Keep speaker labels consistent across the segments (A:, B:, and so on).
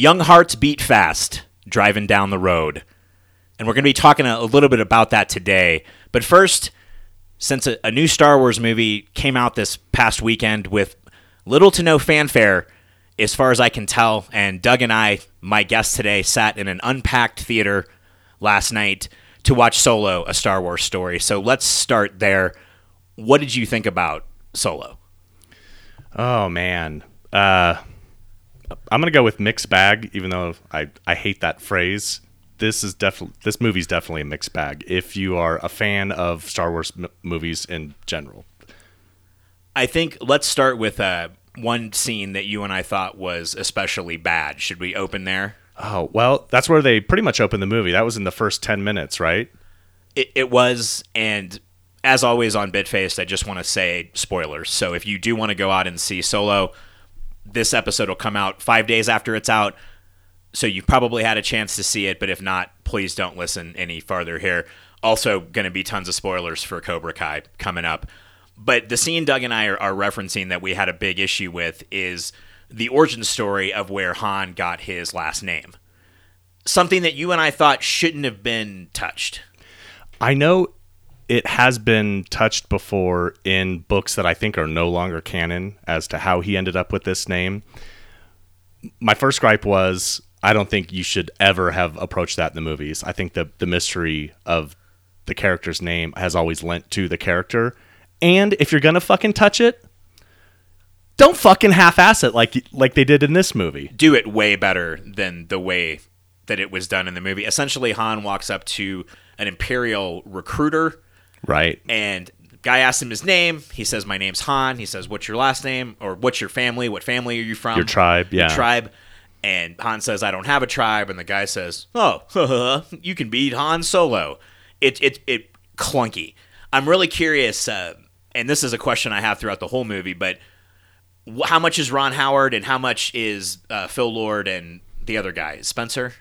A: Young hearts beat fast driving down the road. And we're going to be talking a, little bit about that today. But first, since a, a new Star Wars movie came out this past weekend with little to no fanfare, as far as I can tell, and Doug and I, my guest today, sat in an unpacked theater last night to watch Solo, a Star Wars story. So let's start there. What did you think about Solo?
B: Oh man, uh, I'm gonna go with mixed bag, even though I I hate that phrase. This is definitely this movie's definitely a mixed bag. If you are a fan of Star Wars m- movies in general,
A: I think let's start with uh, one scene that you and I thought was especially bad. Should we open there?
B: oh well, that's where they pretty much opened the movie. That was in the first ten minutes, right?
A: It, it was, and as always on Bitfaced, I just want to say spoilers. So if you do want to go out and see Solo, this episode will come out five days after it's out. So you've probably had a chance to see it, but if not, please don't listen any farther here. Also, going to be tons of spoilers for Cobra Kai coming up. But the scene Doug and I are, are referencing that we had a big issue with is the origin story of where Han got his last name. Something that you and I thought shouldn't have been touched.
B: I know it has been touched before in books that I think are no longer canon as to how he ended up with this name. My first gripe was I don't think you should ever have approached that in the movies. I think the the mystery of the character's name has always lent to the character. And if you're gonna fucking touch it, don't fucking half-ass it like like they did in this movie.
A: do it way better than the way that it was done in the movie. Essentially, Han walks up to an Imperial recruiter,
B: Right.
A: and guy asks him his name. He says, "My name's Han." He says, "What's your last name?" or "What's your family? What family are you from?"
B: Your tribe,
A: Your
B: yeah.
A: tribe. And Han says, "I don't have a tribe." And the guy says, "Oh, you can beat Han Solo." It it it clunky. I'm really curious, uh, and this is a question I have throughout the whole movie, but how much is Ron Howard and how much is uh, Phil Lord and the other guy, Spencer?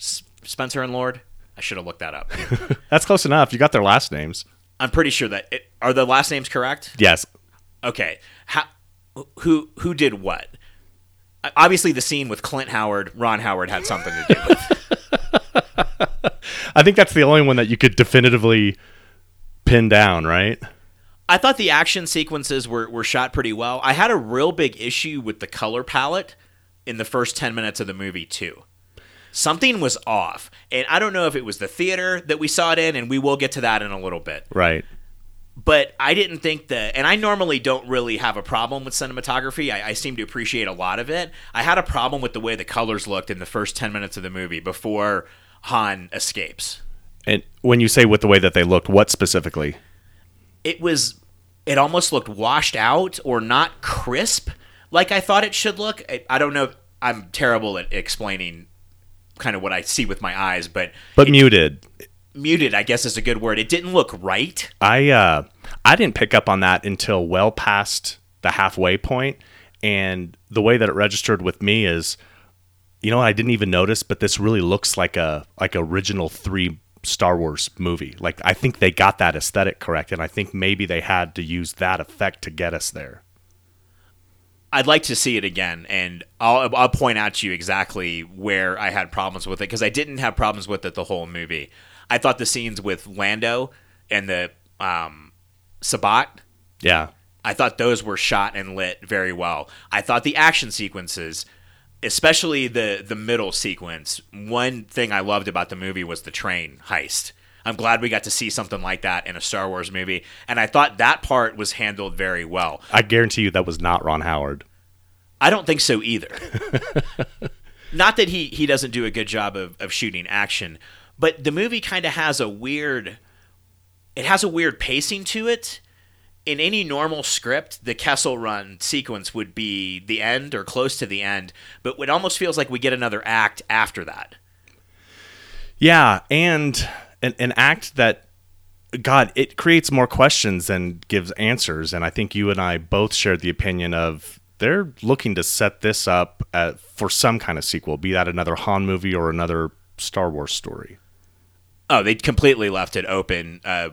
A: S- Spencer and Lord? I should have looked that up.
B: That's close enough. You got their last names.
A: I'm pretty sure that it, are the last names correct?
B: Yes.
A: Okay. How who who did what? Obviously, the scene with Clint Howard, Ron Howard had something to do with.
B: I think that's the only one that you could definitively pin down, right?
A: I thought the action sequences were, were shot pretty well. I had a real big issue with the color palette in the first 10 minutes of the movie, too. Something was off. And I don't know if it was the theater that we saw it in, and we will get to that in a little bit.
B: Right.
A: But I didn't think that, and I normally don't really have a problem with cinematography. I, I seem to appreciate a lot of it. I had a problem with the way the colors looked in the first 10 minutes of the movie before Han escapes.
B: And when you say with the way that they looked, what specifically?
A: it was it almost looked washed out or not crisp like I thought it should look. I, I don't know. I'm terrible at explaining kind of what I see with my eyes, but
B: But muted.
A: Muted, I guess, is a good word. It didn't look right.
B: I uh I didn't pick up on that until well past the halfway point and the way that it registered with me is you know I didn't even notice but this really looks like a like original 3 Star Wars movie. Like I think they got that aesthetic correct and I think maybe they had to use that effect to get us there.
A: I'd like to see it again, and I'll, I'll point out to you exactly where I had problems with it because I didn't have problems with it the whole movie. I thought the scenes with Lando and the um, Sabacc
B: Yeah.
A: I thought those were shot and lit very well. I thought the action sequences, especially the the middle sequence, one thing I loved about the movie was the train heist. I'm glad we got to see something like that in a Star Wars movie, and I thought that part was handled very well.
B: I guarantee you that was not Ron Howard.
A: I don't think so either. Not that he he doesn't do a good job of, of shooting action, but the movie kind of has a weird it has a weird pacing to it. In any normal script, the Kessel Run sequence would be the end or close to the end, but it almost feels like we get another act after that.
B: Yeah, and an, an act that God, it creates more questions than gives answers. And I think you and I both shared the opinion of they're looking to set this up at, for some kind of sequel, be that another Han movie or another Star Wars story.
A: Oh, they completely left it open. Uh,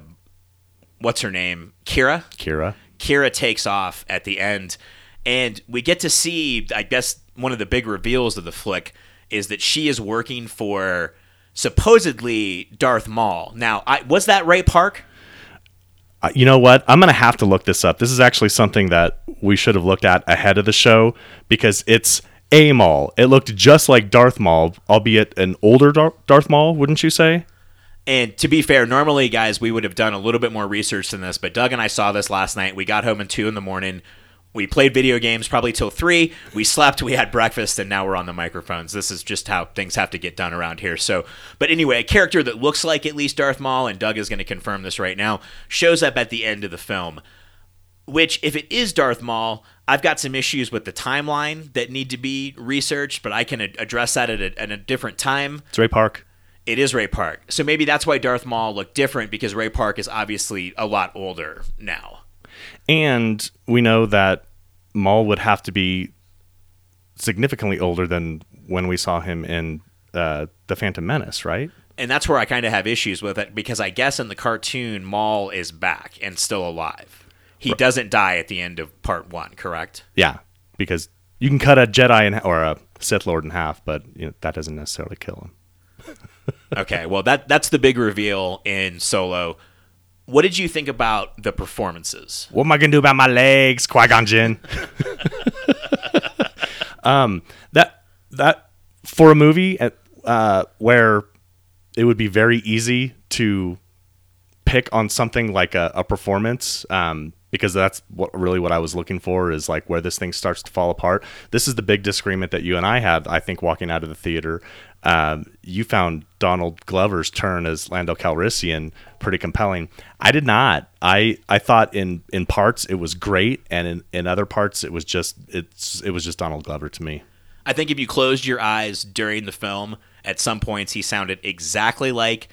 A: what's her name? Qi'ra.
B: Qi'ra.
A: Qi'ra takes off at the end, and we get to see, I guess, one of the big reveals of the flick is that she is working for supposedly Darth Maul. Now, I, was that Ray Park?
B: Uh, you know what? I'm going to have to look this up. This is actually something that we should have looked at ahead of the show because it's a Maul. It looked just like Darth Maul, albeit an older Dar- Darth Maul, wouldn't you say?
A: And to be fair, normally, guys, we would have done a little bit more research than this, but Doug and I saw this last night. We got home at 2 in the morning. We played video games probably till 3. We slept, we had breakfast, and now we're on the microphones. This is just how things have to get done around here. So, but anyway, a character that looks like at least Darth Maul, and Doug is going to confirm this right now, shows up at the end of the film. Which, if it is Darth Maul, I've got some issues with the timeline that need to be researched, but I can address that at a, at a different time.
B: It's Ray Park
A: it is Ray Park. So maybe that's why Darth Maul looked different because Ray Park is obviously a lot older now.
B: And we know that Maul would have to be significantly older than when we saw him in uh, The Phantom Menace, right?
A: And that's where I kind of have issues with it because I guess in the cartoon, Maul is back and still alive. He right. doesn't die at the end of part one, correct?
B: Yeah, because you can cut a Jedi in, or a Sith Lord in half, but you know, that doesn't necessarily kill him
A: okay, well that that's the big reveal in Solo. What did you think about the performances?
B: What am I gonna do about my legs, Qui Gon Jinn? um, that that for a movie at, uh, where it would be very easy to pick on something like a, a performance. Um, because that's what really what I was looking for is like where this thing starts to fall apart. This is the big disagreement that you and I had, I think, walking out of the theater um, you found Donald Glover's turn as Lando Calrissian pretty compelling. I did not. I I thought in in parts it was great, and in, in other parts it was just it's it was just Donald Glover to me.
A: I think if you closed your eyes during the film, at some points he sounded exactly like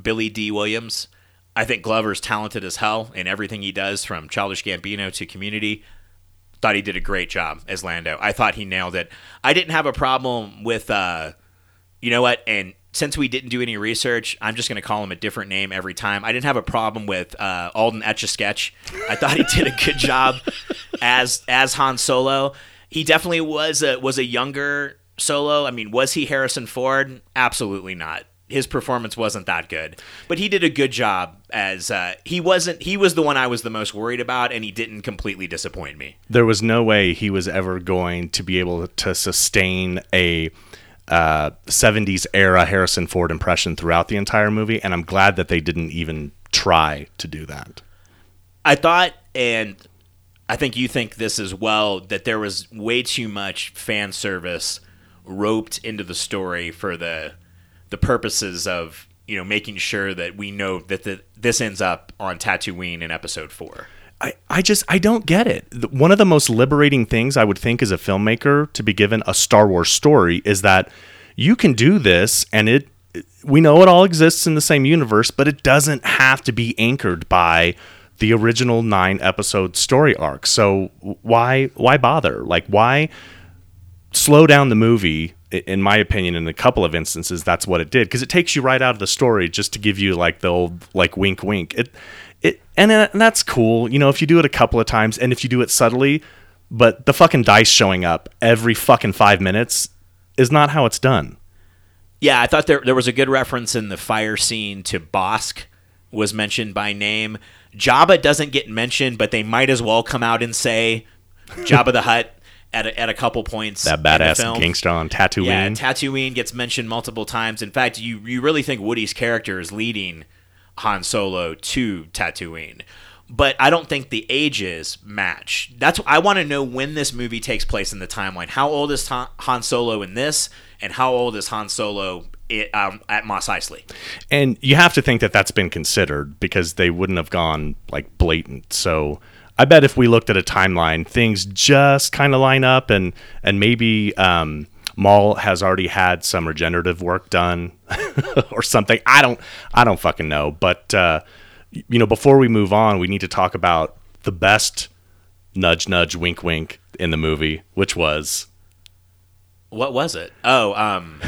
A: Billy Dee Williams. I think Glover's talented as hell in everything he does, from Childish Gambino to Community. Thought he did a great job as Lando. I thought he nailed it. I didn't have a problem with. Uh, you know what? And since we didn't do any research, I'm just going to call him a different name every time. I didn't have a problem with uh, Alden Etch a Sketch. I thought he did a good job as as Han Solo. He definitely was a was a younger Solo. I mean, was he Harrison Ford? Absolutely not. His performance wasn't that good, but he did a good job as uh, he wasn't. He was the one I was the most worried about, and he didn't completely disappoint me.
B: There was no way he was ever going to be able to sustain a uh, 70s era Harrison Ford impression throughout the entire movie, and I'm glad that they didn't even try to do that.
A: I thought, and I think you think this as well, that there was way too much fan service roped into the story for the the purposes of you know making sure that we know that the, this ends up on Tatooine in Episode Four.
B: I, I just I don't get it. One of the most liberating things I would think as a filmmaker to be given a Star Wars story is that you can do this and it we know it all exists in the same universe, but it doesn't have to be anchored by the original 9 episode story arc. So why why bother? Like why slow down the movie in my opinion in a couple of instances that's what it did because it takes you right out of the story just to give you like the old like wink wink. It and, uh, and that's cool, you know, if you do it a couple of times and if you do it subtly, but the fucking dice showing up every fucking 5 minutes is not how it's done.
A: Yeah, I thought there there was a good reference in the fire scene to Bossk was mentioned by name. Jabba doesn't get mentioned, but they might as well come out and say Jabba the Hutt at a, at a couple points.
B: That badass gangster on Tatooine. Yeah,
A: Tatooine gets mentioned multiple times. In fact, you you really think Woody's character is leading Han Solo to Tatooine. But I don't think the ages match. That's I want to know when this movie takes place in the timeline. How old is Han Solo in this, and how old is Han Solo um, at Mos Eisley.
B: And you have to think that that's been considered because they wouldn't have gone like blatant. So I bet if we looked at a timeline, things just kind of line up, and and maybe um, Maul has already had some regenerative work done or something. I don't I don't fucking know, but uh, you know, before we move on, we need to talk about the best nudge, nudge, wink, wink in the movie, which was
A: What was it? Oh, um,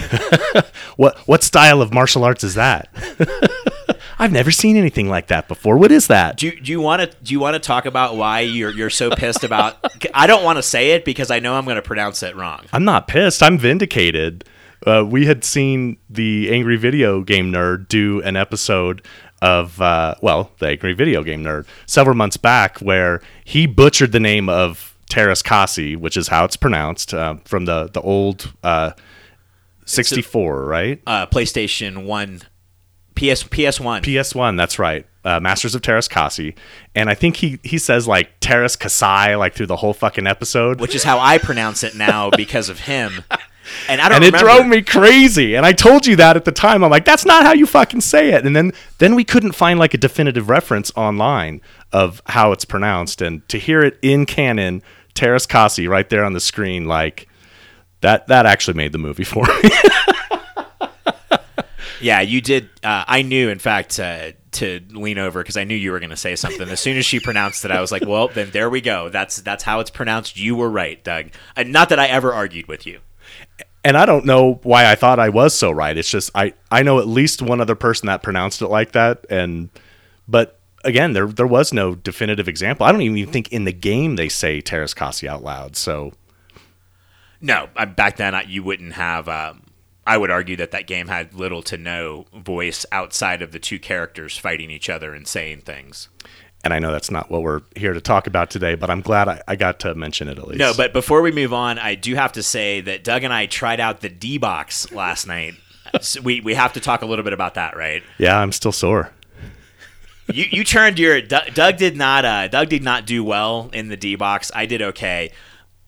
B: what? What style of martial arts is that? I've never seen anything like that before. What is that?
A: do you, do you want to do you want to talk about why you're you're so pissed about? I don't want to say it because I know I'm going to pronounce it wrong.
B: I'm not pissed. I'm vindicated. Uh, we had seen the Angry Video Game Nerd do an episode of, uh, well, the Angry Video Game Nerd several months back where he butchered the name of Teräs Käsi, which is how it's pronounced, uh, from the, the old uh, 64, right?
A: Uh, PlayStation One, PS PS One.
B: PS1, that's right. Uh, Masters of Teräs Käsi. And I think he, he says like Terrace Kasai like through the whole fucking episode.
A: which is how I pronounce it now because of him. And I don't
B: and it
A: remember.
B: drove me crazy. And I told you that at the time. I'm like, that's not how you fucking say it. And then then we couldn't find like a definitive reference online of how it's pronounced. And to hear it in canon, Teräs Käsi right there on the screen, like that that actually made the movie for me.
A: Yeah, you did. Uh, I knew, in fact, uh, to lean over because I knew you were going to say something. As soon as she pronounced it, I was like, "Well, then there we go. That's that's how it's pronounced. You were right, Doug. And not that I ever argued with you.
B: and I don't know why I thought I was so right. It's just I I know at least one other person that pronounced it like that. And but again, there there was no definitive example. I don't even think in the game they say Teräs Käsi out loud. So
A: No, back then I, you wouldn't have. Um, I would argue that that game had little to no voice outside of the two characters fighting each other and saying things.
B: and I know that's not what we're here to talk about today, but I'm glad I, I got to mention it at least.
A: No, but before we move on, I do have to say that Doug and I tried out the D box last night. So we we have to talk a little bit about that, right?
B: yeah, I'm still sore.
A: You you turned your Doug, Doug did not uh, Doug did not do well in the D box. I did okay.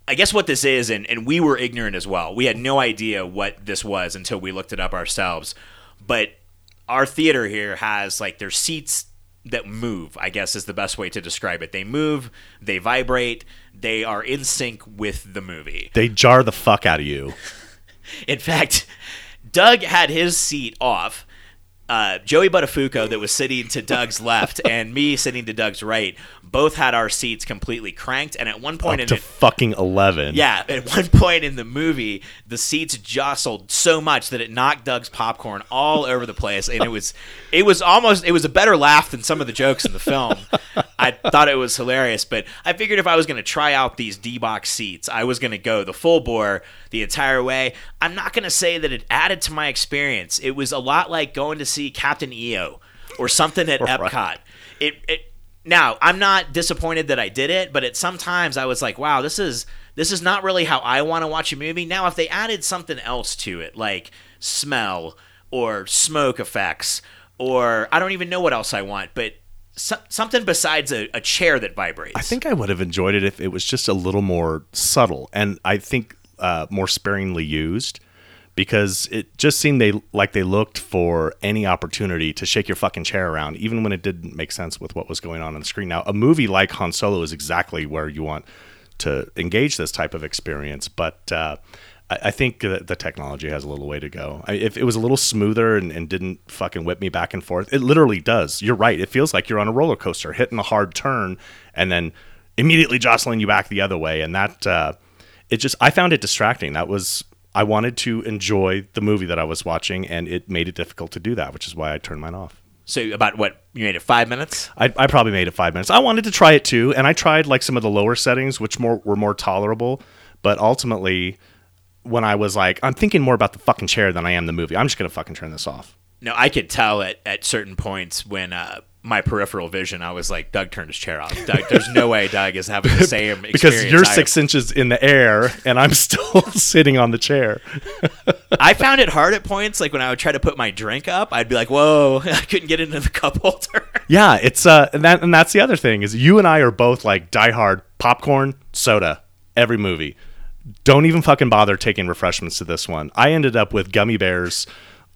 A: I guess what this is, and, and we were ignorant as well. We had no idea what this was until we looked it up ourselves. But our theater here has like their seats that move, I guess is the best way to describe it. They move, they vibrate, they are in sync with the movie.
B: They jar the fuck out of you.
A: In fact, Doug had his seat off. Uh, Joey Buttafuoco, that was sitting to Doug's left, and me sitting to Doug's right, both had our seats completely cranked. And at one point
B: Up
A: in
B: to
A: it,
B: fucking 11.
A: yeah, at one point in the movie, the seats jostled so much that it knocked Doug's popcorn all over the place, and it was, it was almost, it was a better laugh than some of the jokes in the film. I thought it was hilarious, but I figured if I was going to try out these D box seats, I was going to go the full bore the entire way. I'm not going to say that it added to my experience. It was a lot like going to see Captain EO or something at Epcot. It, it now I'm not disappointed that I did it, but at sometimes I was like, wow, this is this is not really how I want to watch a movie. Now, if they added something else to it, like smell or smoke effects, or I don't even know what else I want, but so, something besides a, a chair that vibrates.
B: I think I would have enjoyed it if it was just a little more subtle and I think uh, more sparingly used because it just seemed they like they looked for any opportunity to shake your fucking chair around, even when it didn't make sense with what was going on on the screen. Now, a movie like Han Solo is exactly where you want to engage this type of experience, but uh, I, I think that the technology has a little way to go. I, if it was a little smoother and, and didn't fucking whip me back and forth, it literally does. You're right. It feels like you're on a roller coaster, hitting a hard turn, and then immediately jostling you back the other way, and that uh, it just I found it distracting. That was I wanted to enjoy the movie that I was watching, and it made it difficult to do that, which is why I turned mine off.
A: so. About what you made it five minutes.
B: I, I probably made it five minutes. I wanted to try it too, and I tried like some of the lower settings, which more were more tolerable. But ultimately, when I was like, I'm thinking more about the fucking chair than I am the movie. I'm just gonna fucking turn this off.
A: No, I could tell at, at certain points when uh, my peripheral vision, I was like, Doug turned his chair off. Doug, there's no way Doug is having the same experience.
B: because you're six inches in the air and I'm still sitting on the chair.
A: I found it hard at points, like when I would try to put my drink up, I'd be like, "Whoa!" I couldn't get into the cup holder.
B: Yeah, it's uh, and that and that's the other thing is you and I are both like diehard popcorn, soda, every movie. Don't even fucking bother taking refreshments to this one. I ended up with gummy bears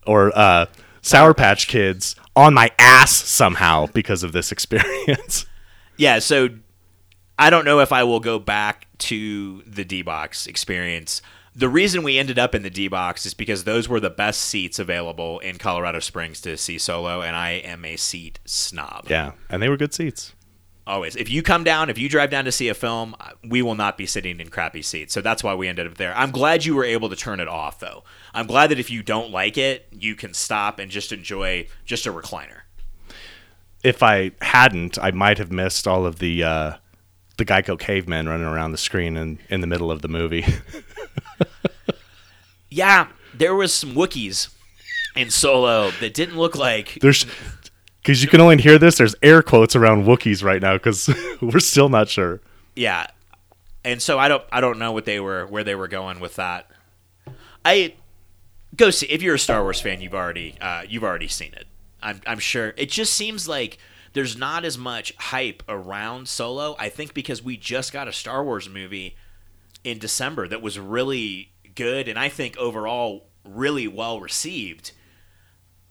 B: or uh, Sour Patch Kids on my ass somehow because of this experience.
A: yeah, so I don't know if I will go back to the D box experience. The reason we ended up in the D box is because those were the best seats available in Colorado Springs to see Solo, and I am a seat snob.
B: Yeah, and they were good seats.
A: Always. If you come down, if you drive down to see a film, we will not be sitting in crappy seats. So that's why we ended up there. I'm glad you were able to turn it off, though. I'm glad that if you don't like it, you can stop and just enjoy just a recliner.
B: If I hadn't, I might have missed all of the uh, the Geico cavemen running around the screen in, in the middle of the movie.
A: yeah, there was some Wookiees in Solo that didn't look like.
B: There's because you can only hear this. There's air quotes around Wookiees right now because we're still not sure.
A: Yeah, and so I don't I don't know what they were where they were going with that. I go see if you're a Star Wars fan, you've already uh, you've already seen it. I'm I'm sure. It just seems like there's not as much hype around Solo. I think because we just got a Star Wars movie in December that was really good and I think overall really well received.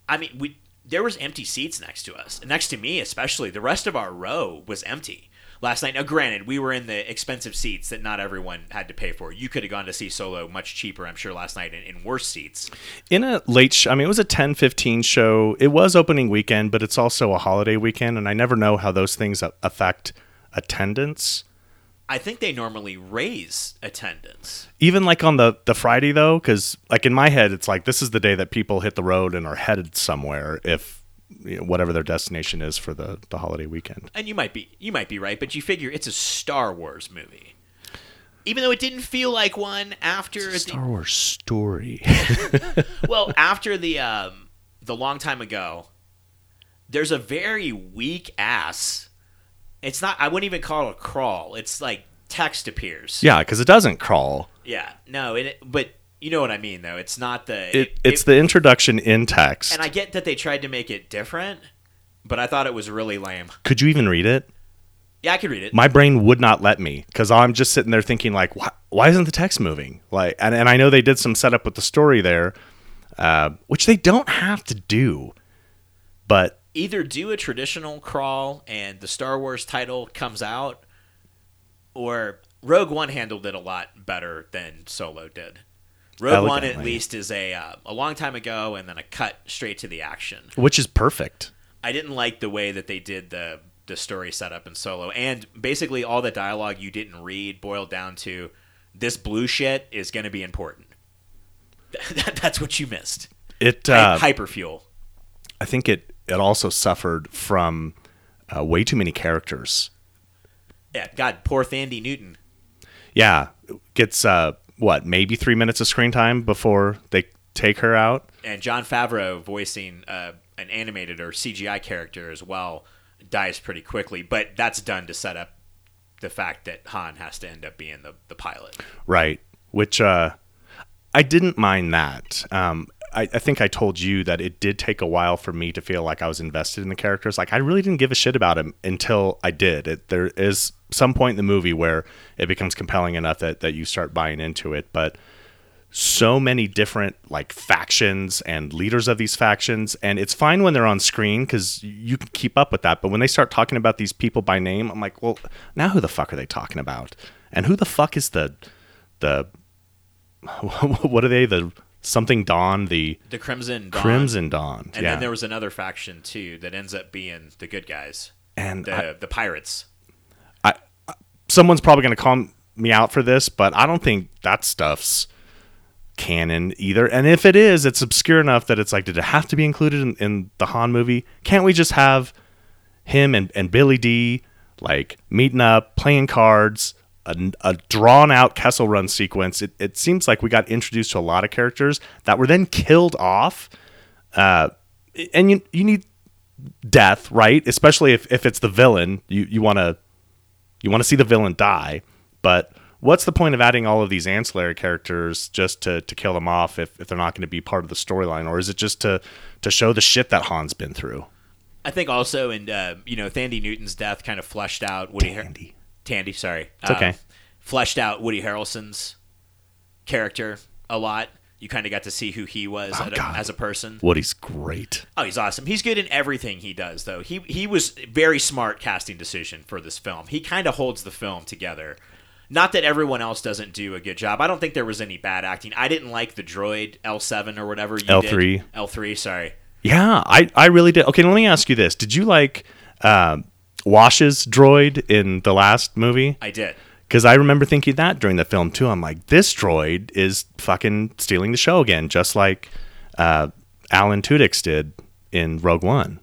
A: I mean, we there was empty seats next to us, next to me especially. The rest of our row was empty last night. Now, granted, we were in the expensive seats that not everyone had to pay for. You could have gone to see Solo much cheaper, I'm sure, last night in, in worse seats.
B: In a late, sh- I mean, it was a 10 15 show. It was opening weekend, but it's also a holiday weekend, and I never know how those things affect attendance.
A: I think they normally raise attendance.
B: Even like on the the Friday though, because like in my head, it's like this is the day that people hit the road and are headed somewhere. If you know, whatever their destination is for the the holiday weekend.
A: And you might be you might be right, but you figure it's a Star Wars movie. Even though it didn't feel like one after
B: the, Star Wars story.
A: well, after the um, the long time ago, there's a very weak ass it's not. I wouldn't even call it a crawl. It's like text appears.
B: Yeah, because it doesn't crawl.
A: Yeah, no, it. But you know what I mean, though. It's not the.
B: It, it's it, the introduction in text.
A: And I get that they tried to make it different, but I thought it was really lame.
B: Could you even read it?
A: Yeah, I could read it.
B: My brain would not let me because I'm just sitting there thinking like, why, why isn't the text moving? Like, and, and I know they did some setup with the story there, uh, which they don't have to do, but
A: either do a traditional crawl and the Star Wars title comes out, or Rogue One handled it a lot better than Solo did. Rogue Elegantly. One, at least, is a uh, a long time ago, and then a cut straight to the action,
B: which is perfect.
A: I didn't like the way that they did the the story setup in Solo, and basically all the dialogue you didn't read boiled down to this blue shit is going to be important. That's what you missed.
B: It uh,
A: hyperfuel.
B: I think it it also suffered from uh, way too many characters.
A: Yeah, God, poor Thandie Newton.
B: Yeah, gets uh, what maybe three minutes of screen time before they take her out.
A: And Jon Favreau voicing uh, an animated or CGI character as well dies pretty quickly, but that's done to set up the fact that Han has to end up being the, the pilot.
B: Right. Which uh, I didn't mind that. Um, I, I, think I told you that it did take a while for me to feel like I was invested in the characters. Like I really didn't give a shit about him until I did. It, there is some point in the movie where it becomes compelling enough that, that you start buying into it. But so many different like factions and leaders of these factions, and it's fine when they're on screen because you can keep up with that. But when they start talking about these people by name, I'm like, well, now who the fuck are they talking about? And who the fuck is the the what are they the something Dawn, the
A: the Crimson Dawn.
B: Crimson Dawn.
A: And
B: yeah.
A: then there was another faction too that ends up being the good guys.
B: And
A: the I, the pirates.
B: I someone's probably going to call me out for this, but I don't think that stuff's canon either. And if it is, it's obscure enough that it's like, did it have to be included in, in the Han movie? Can't we just have him and, and Billy Dee like meeting up, playing cards, a, a, drawn out Kessel Run sequence. It, it, seems like we got introduced to a lot of characters that were then killed off. Uh, and you you need death, right? Especially if, if it's the villain. You you want to you want to see the villain die. But what's the point of adding all of these ancillary characters just to, to kill them off if, if they're not going to be part of the storyline, or is it just to to show the shit that Han's been through?
A: I think also, and uh, you know, Thandie Newton's death kind of fleshed out Woody.
B: Thandie.
A: Tandy, sorry.
B: It's okay. Um,
A: fleshed out Woody Harrelson's character a lot. You kind of got to see who he was
B: oh,
A: a, as a person.
B: Woody's great.
A: Oh, he's awesome. He's good in everything he does, though. He he was very smart casting decision for this film. He kind of holds the film together Not that everyone else doesn't do a good job. I don't think there was any bad acting. I didn't like the droid L7 or whatever you
B: L3.
A: did. L3, sorry.
B: Yeah, I, I really did. Okay, let me ask you this: Did you like um, Wash's droid in the last movie?
A: I did.
B: Because I remember thinking that during the film too. I'm like, this droid is fucking stealing the show again, just like uh, Alan Tudyk did in Rogue One.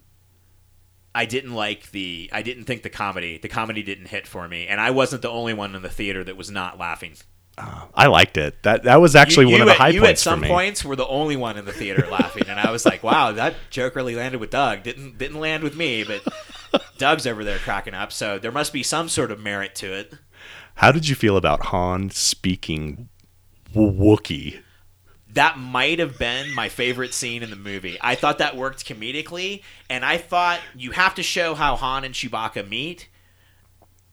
A: I didn't like the. I didn't think the comedy. The comedy didn't hit for me, and I wasn't the only one in the theater that was not laughing.
B: I liked it. That that was actually
A: you,
B: one
A: you
B: of the
A: at,
B: high
A: you
B: points
A: at some
B: for me.
A: points were the only one in the theater laughing, and I was like, "Wow, that joke really landed with Doug. Didn't didn't land with me, but Doug's over there cracking up. So there must be some sort of merit to it."
B: How did you feel about Han speaking Wookiee?
A: That might have been my favorite scene in the movie. I thought that worked comedically, and I thought you have to show how Han and Chewbacca meet.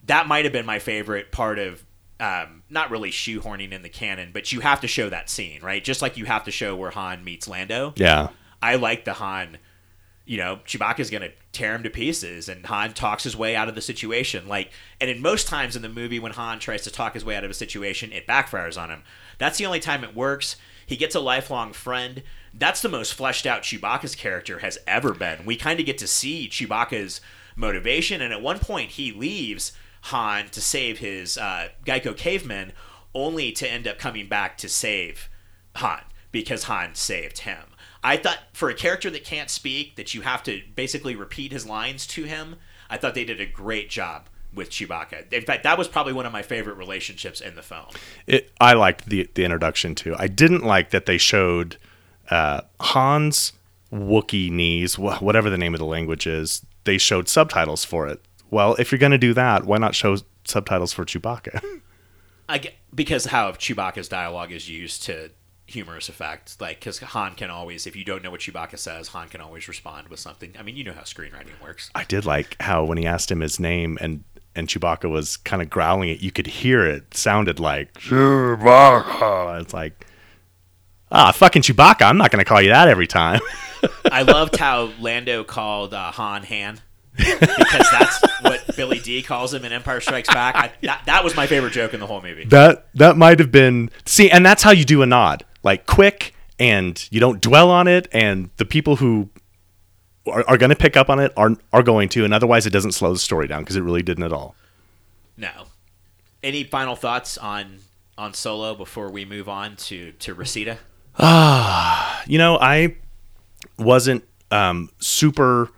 A: That might have been my favorite part of um, not really shoehorning in the canon, but you have to show that scene, right? Just like you have to show where Han meets Lando.
B: Yeah,
A: I like the Han. You know, Chewbacca's gonna tear him to pieces, and Han talks his way out of the situation. Like, and in most times in the movie, when Han tries to talk his way out of a situation, it backfires on him. That's the only time it works. He gets a lifelong friend. That's the most fleshed out Chewbacca's character has ever been. We kind of get to see Chewbacca's motivation, and at one point he leaves Han to save his uh, Geico caveman, only to end up coming back to save Han because Han saved him. I thought for a character that can't speak, that you have to basically repeat his lines to him, I thought they did a great job with Chewbacca. In fact, that was probably one of my favorite relationships in the film.
B: it, I liked the the introduction too. I didn't like that they showed uh, Han's Wookiee knees, wh- whatever the name of the language is. They showed subtitles for it. Well, if you're going to do that, why not show subtitles for Chewbacca?
A: I get, because how Chewbacca's dialogue is used to humorous effect. Like, because Han can always, if you don't know what Chewbacca says, Han can always respond with something. I mean, you know how screenwriting works.
B: I did like how when he asked him his name and and Chewbacca was kind of growling it, you could hear it sounded like Chewbacca. It's like, ah, fucking Chewbacca. I'm not going to call you that every time.
A: I loved how Lando called uh, Han Han. because that's what Billy Dee calls him in Empire Strikes Back. I, that, that was my favorite joke in the whole movie.
B: that that might have been see, and that's how you do a nod, like quick, and you don't dwell on it, and the people who are, are going to pick up on it are are going to, and otherwise it doesn't slow the story down because it really didn't at all.
A: No. Any final thoughts on on Solo before we move on to to Reseda?
B: You know, I wasn't um, super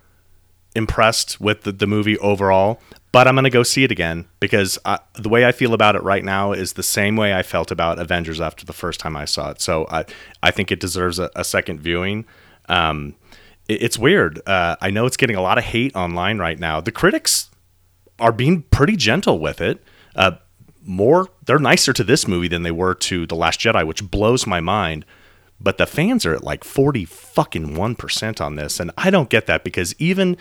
B: impressed with the, the movie overall, but I'm going to go see it again because I, the way I feel about it right now is the same way I felt about Avengers after the first time I saw it. So I, I think it deserves a, a second viewing. Um, it- it's weird. Uh, I know it's getting a lot of hate online right now. The critics are being pretty gentle with it. Uh, more, they're nicer to this movie than they were to The Last Jedi, which blows my mind. But the fans are at like 40 fucking 1% on this. And I don't get that because even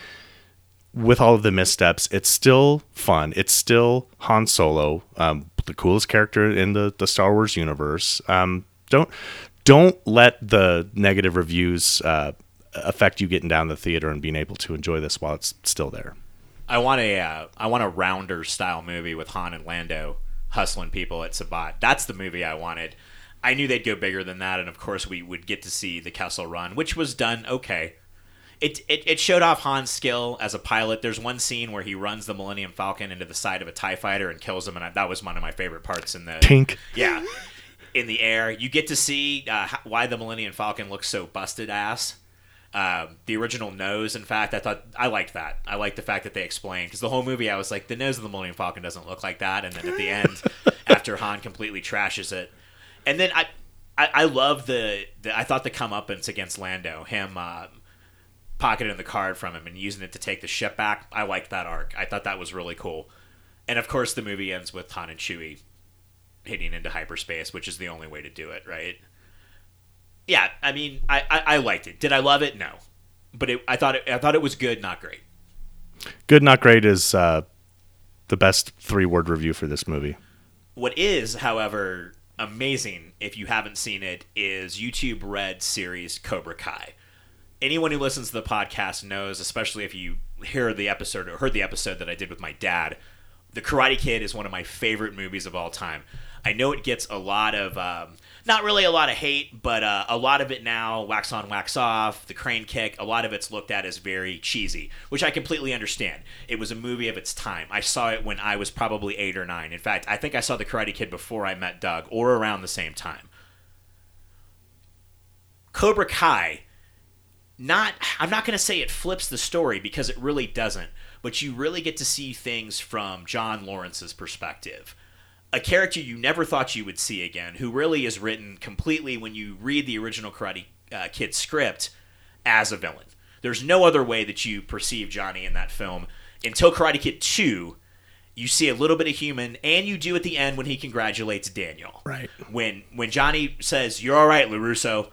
B: with all of the missteps, it's still fun. It's still Han Solo, um, the coolest character in the, the Star Wars universe. Um, don't don't let the negative reviews uh, affect you getting down the theater and being able to enjoy this while it's still there.
A: I want a uh, I want a rounder style movie with Han and Lando hustling people at Sabacc. That's the movie I wanted. I knew they'd go bigger than that, and of course we would get to see the Kessel Run, which was done okay. It, it, it showed off Han's skill as a pilot. There's one scene where he runs the Millennium Falcon into the side of a Tie Fighter and kills him, and I, that was one of my favorite parts in the
B: Tink.
A: yeah in the air. You get to see uh, why the Millennium Falcon looks so busted ass. Um, the original nose, in fact, I thought I liked that. I liked the fact that they explained because the whole movie I was like, the nose of the Millennium Falcon doesn't look like that, and then at the end, after Han completely trashes it, and then I, I, I love the, the I thought the comeuppance against Lando, him uh, pocketing the card from him and using it to take the ship back. I liked that arc. I thought that was really cool, and of course the movie ends with Han and Chewie hitting into hyperspace, which is the only way to do it, right? Yeah, I mean, I, I, I liked it. Did I love it? No, but it, I thought it, I thought it was good, not great.
B: Good, not great is uh, the best three word review for this movie.
A: What is, however, amazing if you haven't seen it is YouTube Red series Cobra Kai. Anyone who listens to the podcast knows, especially if you hear the episode or heard the episode that I did with my dad, The Karate Kid is one of my favorite movies of all time. I know it gets a lot of, um, not really a lot of hate, but uh, a lot of it now, wax on, wax off, the crane kick, a lot of it's looked at as very cheesy, which I completely understand. It was a movie of its time. I saw it when I was probably eight or nine. In fact, I think I saw The Karate Kid before I met Doug, or around the same time. Cobra Kai, not, I'm not going to say it flips the story because it really doesn't, but you really get to see things from John Lawrence's perspective a character you never thought you would see again, who really is written completely when you read the original Karate uh, Kid script as a villain. There's no other way that you perceive Johnny in that film until Karate Kid 2. You see a little bit of human, and you do at the end when he congratulates Daniel.
B: Right.
A: When when Johnny says, "You're all right, Larusso,"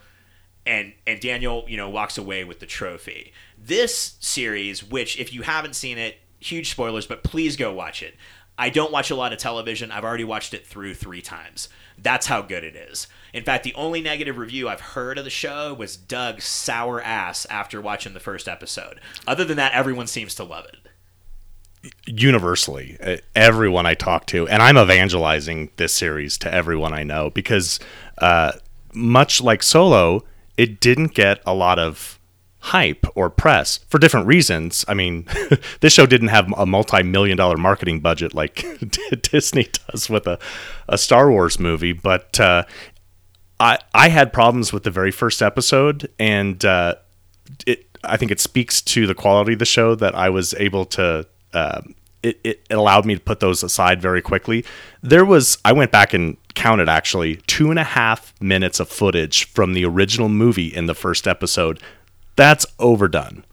A: and and Daniel, you know, walks away with the trophy. This series, which if you haven't seen it, huge spoilers, but please go watch it. I don't watch a lot of television. I've already watched it through three times. That's how good it is. In fact, the only negative review I've heard of the show was Doug's sour ass after watching the first episode. Other than that, everyone seems to love it.
B: Universally, everyone I talk to, and I'm evangelizing this series to everyone I know because, uh, much like Solo, it didn't get a lot of hype or press for different reasons. I mean, this show didn't have a multi-million dollar marketing budget like Disney does with a, a Star Wars movie, but uh, I I had problems with the very first episode, and uh, it I think it speaks to the quality of the show that I was able to. Uh, it, it allowed me to put those aside very quickly. There was, I went back and counted actually two and a half minutes of footage from the original movie in the first episode that's overdone.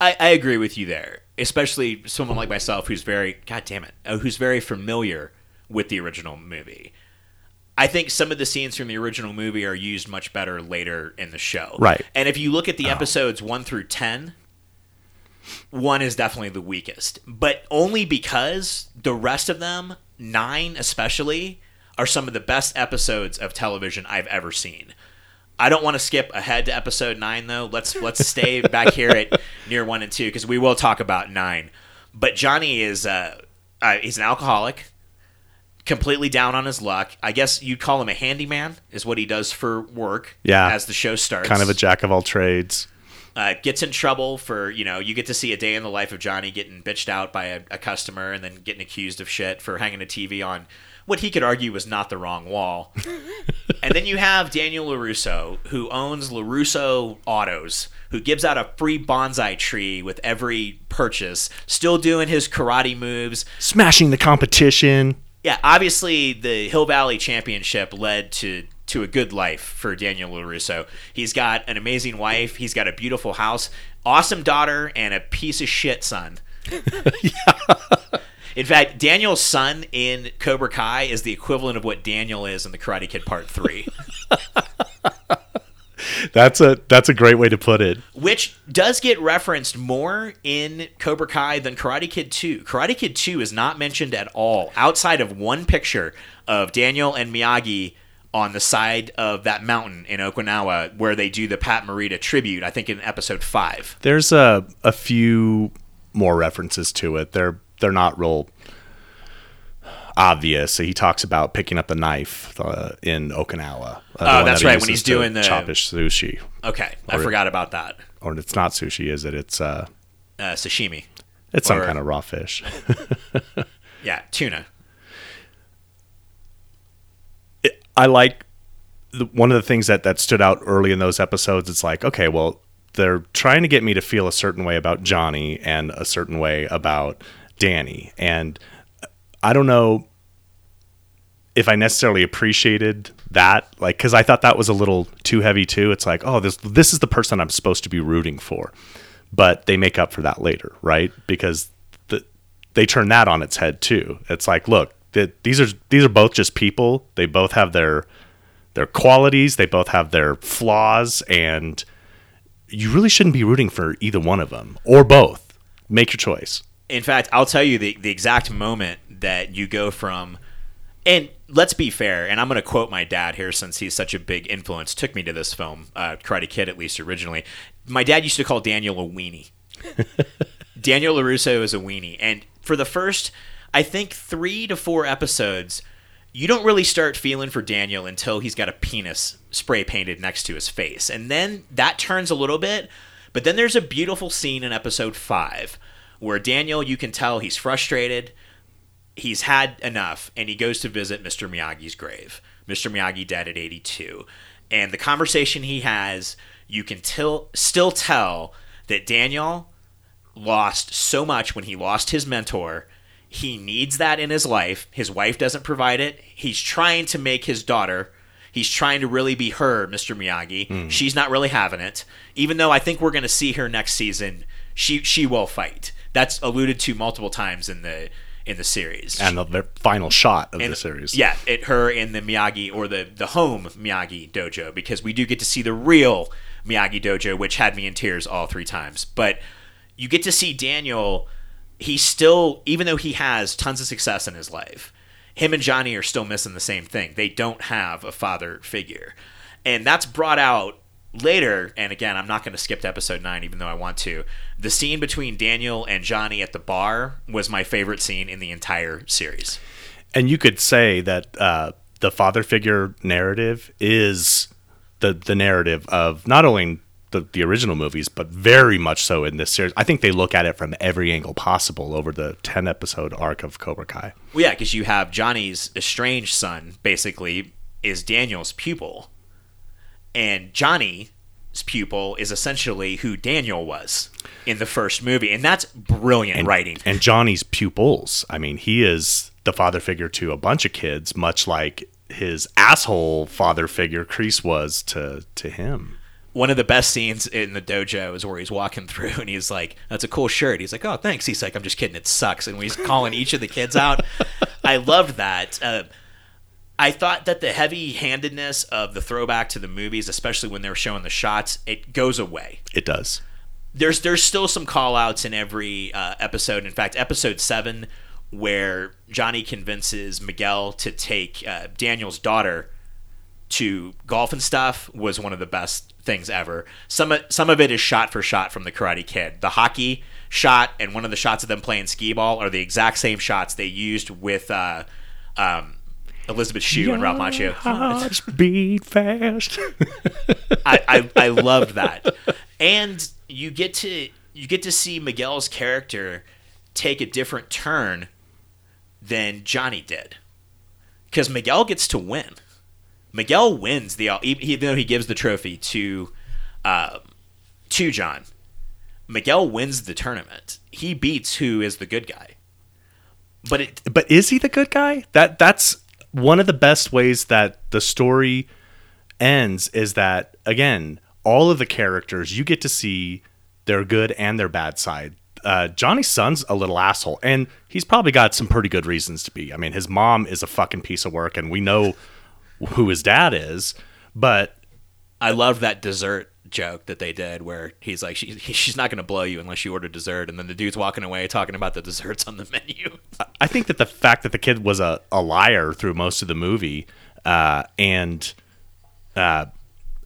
A: I, I agree with you there, especially someone like myself who's very, god damn it, uh, who's very familiar with the original movie. I think some of the scenes from the original movie are used much better later in the show.
B: Right.
A: And if you look at the oh. episodes 1 through 10, one is definitely the weakest, but only because the rest of them, 9 especially, are some of the best episodes of television I've ever seen. I don't want to skip ahead to episode nine though. Let's let's stay back here at near one and two because we will talk about nine. But Johnny is uh, uh, he's an alcoholic, completely down on his luck. I guess you'd call him a handyman is what he does for work.
B: Yeah,
A: as the show starts,
B: kind of a jack of all trades.
A: Uh, gets in trouble for you know you get to see a day in the life of Johnny getting bitched out by a, a customer and then getting accused of shit for hanging a TV on what he could argue was not the wrong wall. and then you have Daniel LaRusso, who owns LaRusso Autos, who gives out a free bonsai tree with every purchase, still doing his karate moves,
B: smashing the competition.
A: Yeah, obviously the Hill Valley Championship led to to a good life for Daniel LaRusso. He's got an amazing wife, he's got a beautiful house, awesome daughter, and a piece of shit son. yeah. In fact, Daniel's son in Cobra Kai is the equivalent of what Daniel is in the Karate Kid Part Three.
B: that's a that's a great way to put it.
A: Which does get referenced more in Cobra Kai than Karate Kid 2. Karate Kid 2 is not mentioned at all outside of one picture of Daniel and Miyagi on the side of that mountain in Okinawa where they do the Pat Morita tribute, I think in episode 5.
B: There's a a few more references to it. They're they're not real obvious. He talks about picking up the knife uh, in Okinawa.
A: Uh, oh, that's right. When he's doing the
B: choppish sushi.
A: Okay, I or forgot about that.
B: Or it's not sushi, is it? It's uh,
A: uh sashimi.
B: It's or, some kind of raw fish.
A: yeah, tuna.
B: It, I like the, one of the things that that stood out early in those episodes. It's like, okay, well, they're trying to get me to feel a certain way about Johnny and a certain way about Danny. And I don't know if I necessarily appreciated that, like, because I thought that was a little too heavy too. It's like, oh, this this is the person I'm supposed to be rooting for, but they make up for that later, right? Because the, they turn that on its head too. It's like, look, the, these are these are both just people. They both have their their qualities. They both have their flaws, and you really shouldn't be rooting for either one of them or both. Make your choice.
A: In fact, I'll tell you the, the exact moment that you go from, and let's be fair, and I'm going to quote my dad here since he's such a big influence, took me to this film, uh, Karate Kid at least originally. My dad used to call Daniel a weenie. Daniel LaRusso is a weenie. And for the first, I think three to four episodes, you don't really start feeling for Daniel until he's got a penis spray painted next to his face. And then that turns a little bit. But then there's a beautiful scene in episode five where Daniel, you can tell he's frustrated. He's had enough, and he goes to visit Mr. Miyagi's grave. Mr. Miyagi dead at 82. And the conversation he has, you can till, still tell that Daniel lost so much when he lost his mentor. He needs that in his life. His wife doesn't provide it. He's trying to make his daughter. He's trying to really be her, Mr. Miyagi. Hmm. She's not really having it. Even though I think we're going to see her next season, she she will fight. That's alluded to multiple times in the in the series.
B: And the, the final shot of
A: And-
B: the series.
A: Yeah, it her in the Miyagi or the the home Miyagi dojo because we do get to see the real Miyagi dojo, which had me in tears all three times. But you get to see Daniel. He's still, even though he has tons of success in his life, him and Johnny are still missing the same thing. They don't have a father figure, and that's brought out later. And again, I'm not going to skip to episode nine, even though I want to. The scene between Daniel and Johnny at the bar was my favorite scene in the entire series.
B: And you could say that uh, the father figure narrative is the the narrative of not only the, the original movies, but very much so in this series. I think they look at it from every angle possible over the 10 episode arc of Cobra Kai.
A: Well, yeah, because you have Johnny's estranged son, basically, is Daniel's pupil. And Johnny's pupil is essentially who Daniel was in the first movie. And that's brilliant writing.
B: And Johnny's pupils. I mean, he is the father figure to a bunch of kids, much like his asshole father figure Kreese was to to him.
A: One of the best scenes in the dojo is where he's walking through and he's like, That's a cool shirt. He's like, Oh, thanks. He's like, I'm just kidding. It sucks. And he's calling each of the kids out. I loved that. Uh, I thought that the heavy handedness of the throwback to the movies, especially when they were showing the shots, it goes away.
B: It does.
A: there's there's still some call outs in every uh, episode. In fact, episode seven, where Johnny convinces Miguel to take uh, Daniel's daughter to golf and stuff, was one of the best things ever. Some of- some of it is shot for shot from the Karate Kid. The hockey shot and one of the shots of them playing skee ball are the exact same shots they used with uh, um, Elizabeth Shue and Ralph Macchio.
B: Hearts beat fast.
A: I, I, I loved that. And you get to you get to see Miguel's character take a different turn than Johnny did. Because Miguel gets to win. Miguel wins the e, even though he gives the trophy to uh, to John. Miguel wins the tournament. He beats who is the good guy. But it
B: but is he the good guy? That that's one of the best ways that the story ends is that again, all of the characters you get to see their good and their bad side. Uh, Johnny's son's a little asshole, and he's probably got some pretty good reasons to be. I mean, his mom is a fucking piece of work, and we know who his dad is. But
A: I love that dessert joke that they did where he's like, she, she's not going to blow you unless you order dessert. And then the dude's walking away talking about the desserts on the menu.
B: I think that the fact that the kid was a, a liar through most of the movie, uh, and uh,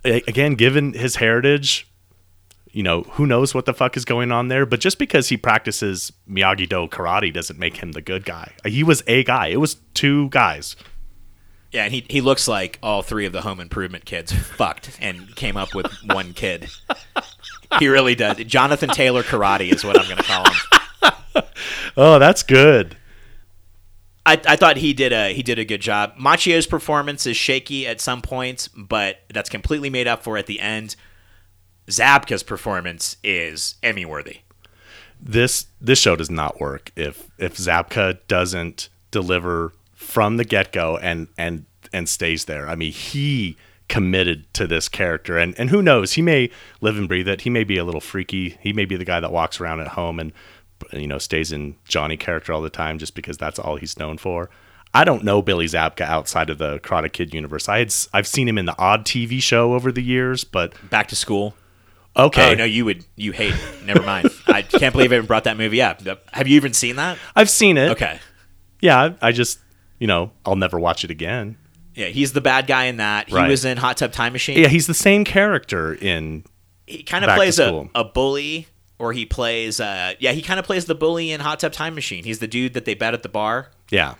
B: again, given his heritage, you know, who knows what the fuck is going on there. But just because he practices Miyagi Do karate doesn't make him the good guy. He was a guy. It was two guys.
A: Yeah, and he, he looks like all three of the home improvement kids fucked and came up with one kid. He really does. Jonathan Taylor Karate is what I'm going to call him.
B: Oh, that's good.
A: I, I thought he did a he did a good job. Macchio's performance is shaky at some points, but that's completely made up for at the end. Zabka's performance is Emmy worthy.
B: this this show does not work if if Zabka doesn't deliver from the get go and and and stays there. I mean, he committed to this character, and and who knows, he may live and breathe it. He may be a little freaky. He may be the guy that walks around at home and you know stays in Johnny character all the time just because that's all he's known for. I don't know Billy Zabka outside of the Karate Kid universe. I had I've seen him in the odd TV show over the years, but
A: Back to school.
B: okay,
A: Oh no, you would you hate. Never mind. I can't believe I even brought that movie up. Have you even seen that?
B: I've seen it.
A: Okay.
B: Yeah, I just you know I'll never watch it again.
A: Yeah, he's the bad guy in that. He
B: Right.
A: was in Hot Tub Time Machine.
B: Yeah, he's the same character in.
A: he kind of
B: Back to
A: plays a,
B: School.
A: a bully or he plays. Uh, yeah, he kind of plays the bully in Hot Tub Time Machine. He's the dude that they bet at the bar.
B: Yeah.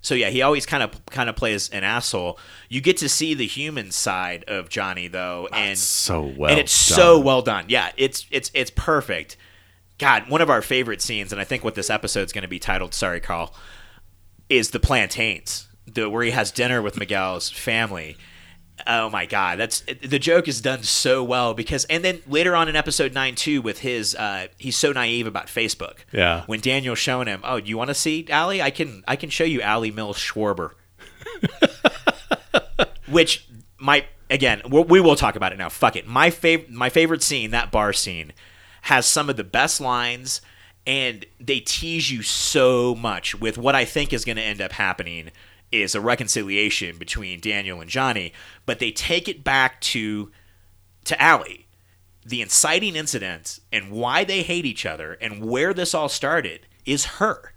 A: So yeah, he always kind of kind of plays an asshole. You get to see the human side of Johnny though, and
B: so well
A: and it's
B: done.
A: so well done. Yeah, it's it's it's perfect. God, one of our favorite scenes, and I think what this episode's going to be titled. Sorry, Carl, is the plantains, the where he has dinner with Miguel's family. Oh my God, that's the joke is done so well because, and then later on in episode nine too, with his, uh, he's so naive about Facebook.
B: Yeah.
A: When Daniel's showing him, oh, do you want to see Allie? I can, I can show you Allie Mills Schwarber. Which might again, we we will talk about it now. Fuck it. My favorite, my favorite scene, that bar scene, has some of the best lines, and they tease you so much with what I think is going to end up happening is a reconciliation between Daniel and Johnny, but they take it back to to Allie. The inciting incident and why they hate each other and where this all started is her.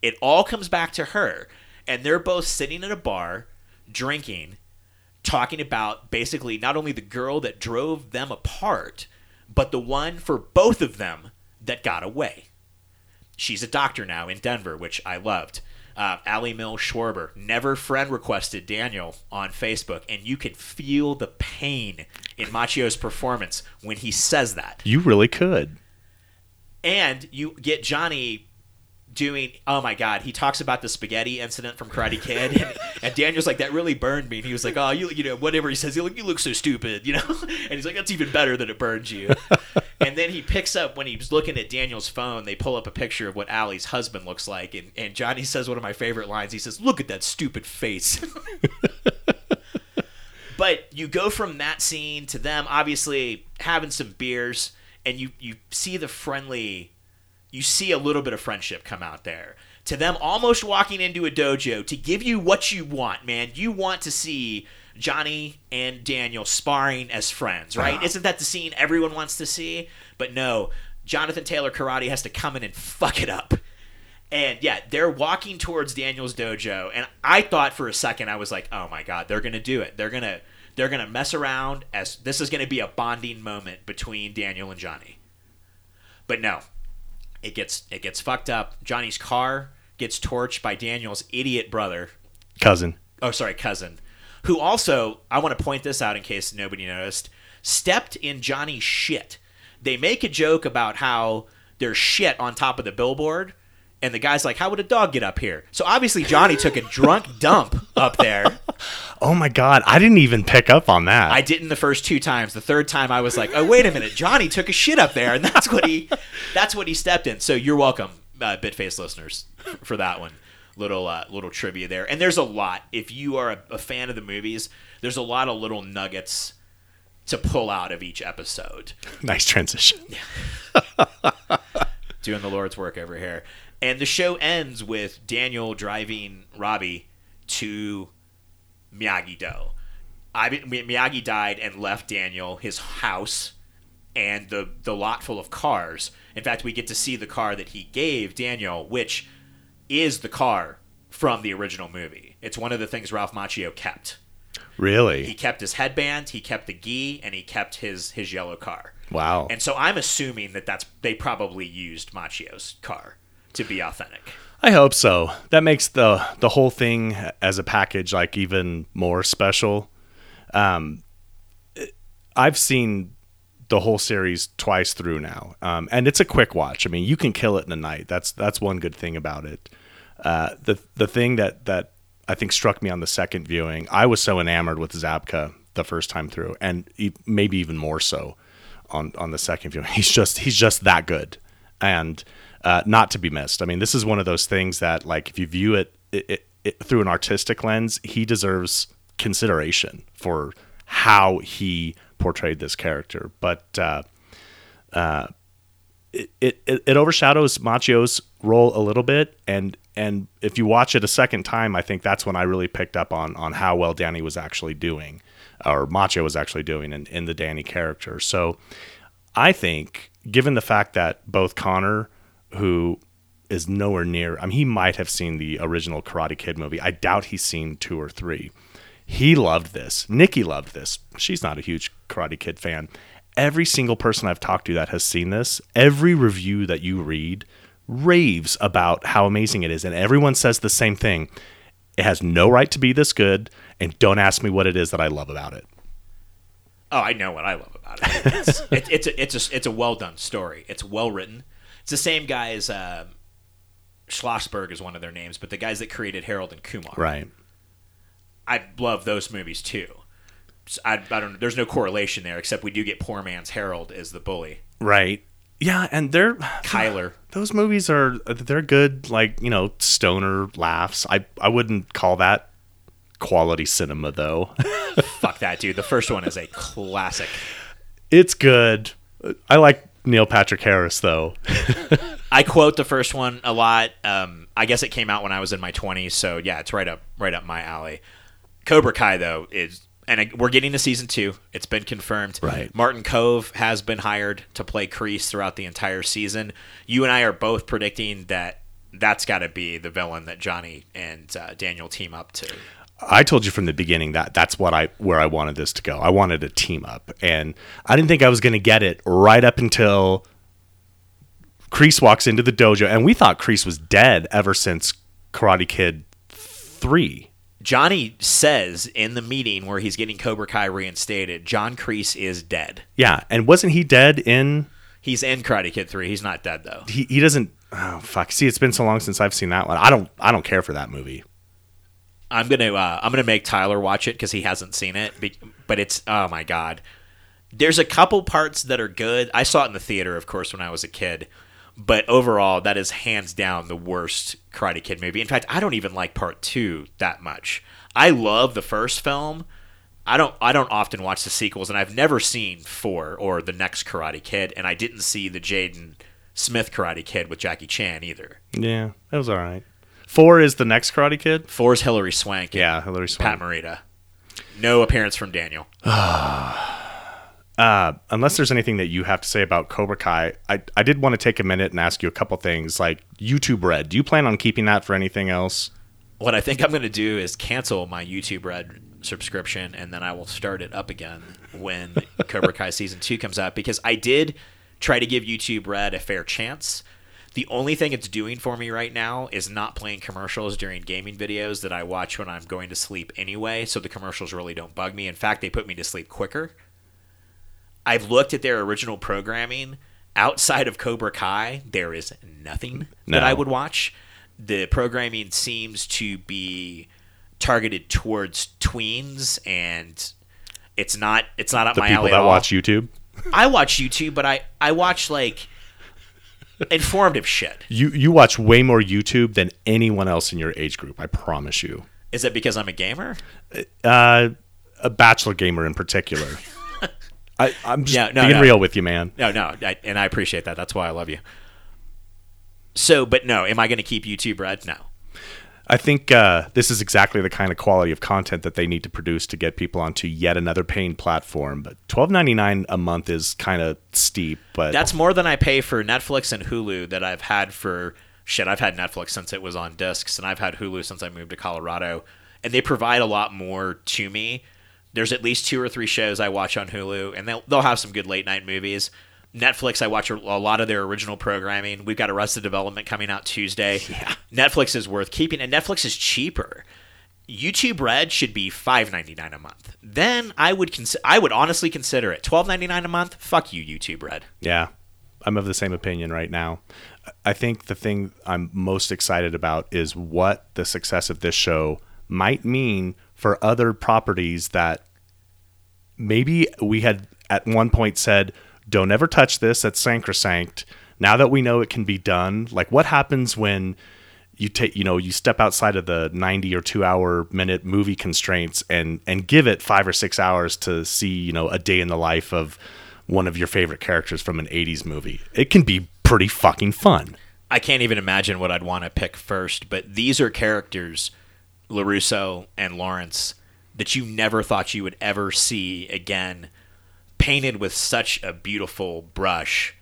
A: It all comes back to her. And they're both sitting at a bar, drinking, talking about basically not only the girl that drove them apart, but the one for both of them that got away. She's a doctor now in Denver, which I loved. Uh, Allie Mills Schwarber never friend requested Daniel on Facebook, and you can feel the pain in Macchio's performance when he says that.
B: You really could.
A: And you get Johnny doing oh my god he talks about the spaghetti incident from karate kid and, and daniel's like that really burned me and he was like oh you you know whatever he says you look, you look so stupid you know? And he's like that's even better than it burns you. And then he picks up when he's looking at daniel's phone they pull up a picture of what Allie's husband looks like and, and johnny says one of my favorite lines he says look at that stupid face. But you go from that scene to them obviously having some beers and you you see the friendly you see a little bit of friendship come out there. To them almost walking into a dojo to give you what you want man. You want to see johnny and daniel sparring as friends right? Uh-huh. Isn't that the scene everyone wants to see? But no jonathan taylor karate has to come in and fuck it up. And yeah, they're walking towards Daniel's dojo, and I thought for a second I was like, "Oh my god, they're gonna do it. They're gonna they're gonna mess around as this is gonna be a bonding moment between Daniel and Johnny." But no, it gets it gets fucked up. Johnny's car gets torched by Daniel's idiot brother.
B: Cousin.
A: Oh, sorry, cousin, who also I want to point this out in case nobody noticed, stepped in Johnny's shit. They make a joke about how there's shit on top of the billboard. And the guy's like, "How would a dog get up here?" So obviously Johnny took a drunk dump up there.
B: Oh my god, I didn't even pick up on that.
A: I didn't the first two times. The third time I was like, "Oh wait a minute, Johnny took a shit up there," and that's what he that's what he stepped in. So you're welcome, uh, Bitface listeners, for that one. Little uh, little trivia there, and there's a lot. If you are a, a fan of the movies, there's a lot of little nuggets to pull out of each episode.
B: nice transition.
A: doing the Lord's work over here. And the show ends with Daniel driving Robbie to Miyagi Do. I, Miyagi died and left Daniel his house and the the lot full of cars. In fact, we get to see the car that he gave Daniel, which is the car from the original movie. It's one of the things Ralph Macchio kept.
B: Really?
A: He kept his headband, he kept the gi, and he kept his his yellow car.
B: wow.
A: And so I'm assuming that that's they probably used Macchio's car to be authentic.
B: I hope so. That makes the the whole thing as a package like even more special. Um, I've seen the whole series twice through now, um, and it's a quick watch. I mean, you can kill it in a night. That's that's one good thing about it. Uh, the the thing that that I think struck me on the second viewing, I was so enamored with Zabka the first time through, and maybe even more so on on the second viewing. He's just he's just that good, and uh, not to be missed. I mean, this is one of those things that like if you view it, it, it, through an artistic lens, he deserves consideration for how he portrayed this character. But uh, uh, it, it it overshadows Macchio's role a little bit, and and if you watch it a second time, I think that's when I really picked up on on how well Danny was actually doing, or Machio was actually doing in, in the Danny character. So I think, given the fact that both Connor, who is nowhere near, I mean, he might have seen the original Karate Kid movie. I doubt he's seen two or three. He loved this. Nikki loved this. She's not a huge Karate Kid fan. every single person I've talked to that has seen this, every review that you read raves about how amazing it is. And everyone says the same thing. It has no right to be this good, and don't ask me what it is that I love about it.
A: Oh, I know what I love about it. It's it, it's a, it's a it's a well done story. It's well written. It's the same guys. Um, Schlossberg is one of their names, but the guys that created Harold and Kumar.
B: Right.
A: I love those movies too. So I, I don't. There's no correlation there, except we do get poor man's Harold as the bully.
B: Right. Yeah, and they're
A: Kyler.
B: those movies are they're good like, you know, stoner laughs. I I wouldn't call that quality cinema though.
A: Fuck that dude. The first one is a classic.
B: it's good. I like Neil Patrick Harris though.
A: I quote the first one a lot. Um, I guess it came out when I was in my 20s, so yeah, it's right up right up my alley. Cobra Kai though is and we're getting to season 2. It's been confirmed.
B: Right.
A: Martin Kove has been hired to play Kreese throughout the entire season. You and I are both predicting that that's got to be the villain that Johnny and uh, Daniel team up to.
B: I told you from the beginning that that's what I where I wanted this to go. I wanted a team up, and I didn't think I was going to get it right up until Kreese walks into the dojo, and we thought Kreese was dead ever since Karate Kid three.
A: Johnny says in the meeting where he's getting Cobra Kai reinstated, John Kreese is dead.
B: Yeah, and wasn't he dead in?
A: He's in Karate Kid 3. He's not dead though.
B: He he doesn't. Oh fuck! See, it's been so long since I've seen that one. I don't I don't care for that movie.
A: I'm gonna uh, I'm gonna make Tyler watch it because he hasn't seen it. But it's oh my god, there's a couple parts that are good. I saw it in the theater, of course, when I was a kid. But overall, that is hands down the worst Karate Kid movie. In fact, I don't even like Part Two that much. I love the first film. I don't I don't often watch the sequels, and I've never seen four or the next Karate Kid, and I didn't see the Jaden Smith Karate Kid with Jackie Chan either.
B: Yeah, that was all right. Four is the next Karate Kid.
A: Four is Hilary Swank.
B: Yeah, Hilary
A: Pat
B: Swank.
A: Morita. No appearance from Daniel.
B: Uh, unless there's anything that you have to say about Cobra Kai, I, I did want to take a minute and ask you a couple things. Like YouTube Red, do you plan on keeping that for anything else?
A: What I think I'm going to do is cancel my YouTube Red subscription and then I will start it up again when Cobra Kai season 2 comes out because I did try to give YouTube Red a fair chance. The only thing it's doing for me right now is not playing commercials during gaming videos that I watch when I'm going to sleep anyway, so the commercials really don't bug me. In fact, they put me to sleep quicker. I've looked at their original programming. Outside of Cobra Kai, there is nothing that I would watch. The programming seems to be targeted towards tweens, and it's not. It's not up
B: The
A: my
B: people
A: alley
B: that watch YouTube,
A: I watch YouTube, but I I watch like informative shit.
B: you you watch way more YouTube than anyone else in your age group. I promise you.
A: Is it because I'm a gamer?
B: Uh, a bachelor gamer in particular. I, I'm just
A: Yeah, no,
B: being
A: no.
B: real with you, man.
A: No, no, I, and I appreciate that. That's why I love you. So, but no, am I going to keep YouTube Red? No.
B: I think uh, this is exactly the kind of quality of content that they need to produce to get people onto yet another paying platform. But twelve ninety nine a month is kind of steep. But
A: That's more than I pay for Netflix and Hulu that I've had for shit. I've had Netflix since it was on discs, and I've had Hulu since I moved to Colorado, and they provide a lot more to me. There's at least two or three shows I watch on Hulu, and they'll they'll have some good late night movies. Netflix, I watch a a lot of their original programming. We've got Arrested Development coming out Tuesday. Yeah. Netflix is worth keeping, and Netflix is cheaper. YouTube Red should be five ninety nine a month. Then I would cons- I would honestly consider it twelve ninety nine a month. Fuck you, YouTube Red.
B: Yeah, I'm of the same opinion right now. I think the thing I'm most excited about is what the success of this show might mean for other properties that maybe we had at one point said, don't ever touch this, that's sacrosanct. Now that we know it can be done, like what happens when you take you know you step outside of the 90 or 2 hour minute movie constraints and and give it 5 or 6 hours to see you know a day in the life of one of your favorite characters from an 80s movie? It can be pretty fucking fun.
A: I can't even imagine what I'd want to pick first, but these are characters, LaRusso and Lawrence, that you never thought you would ever see again, painted with such a beautiful brush.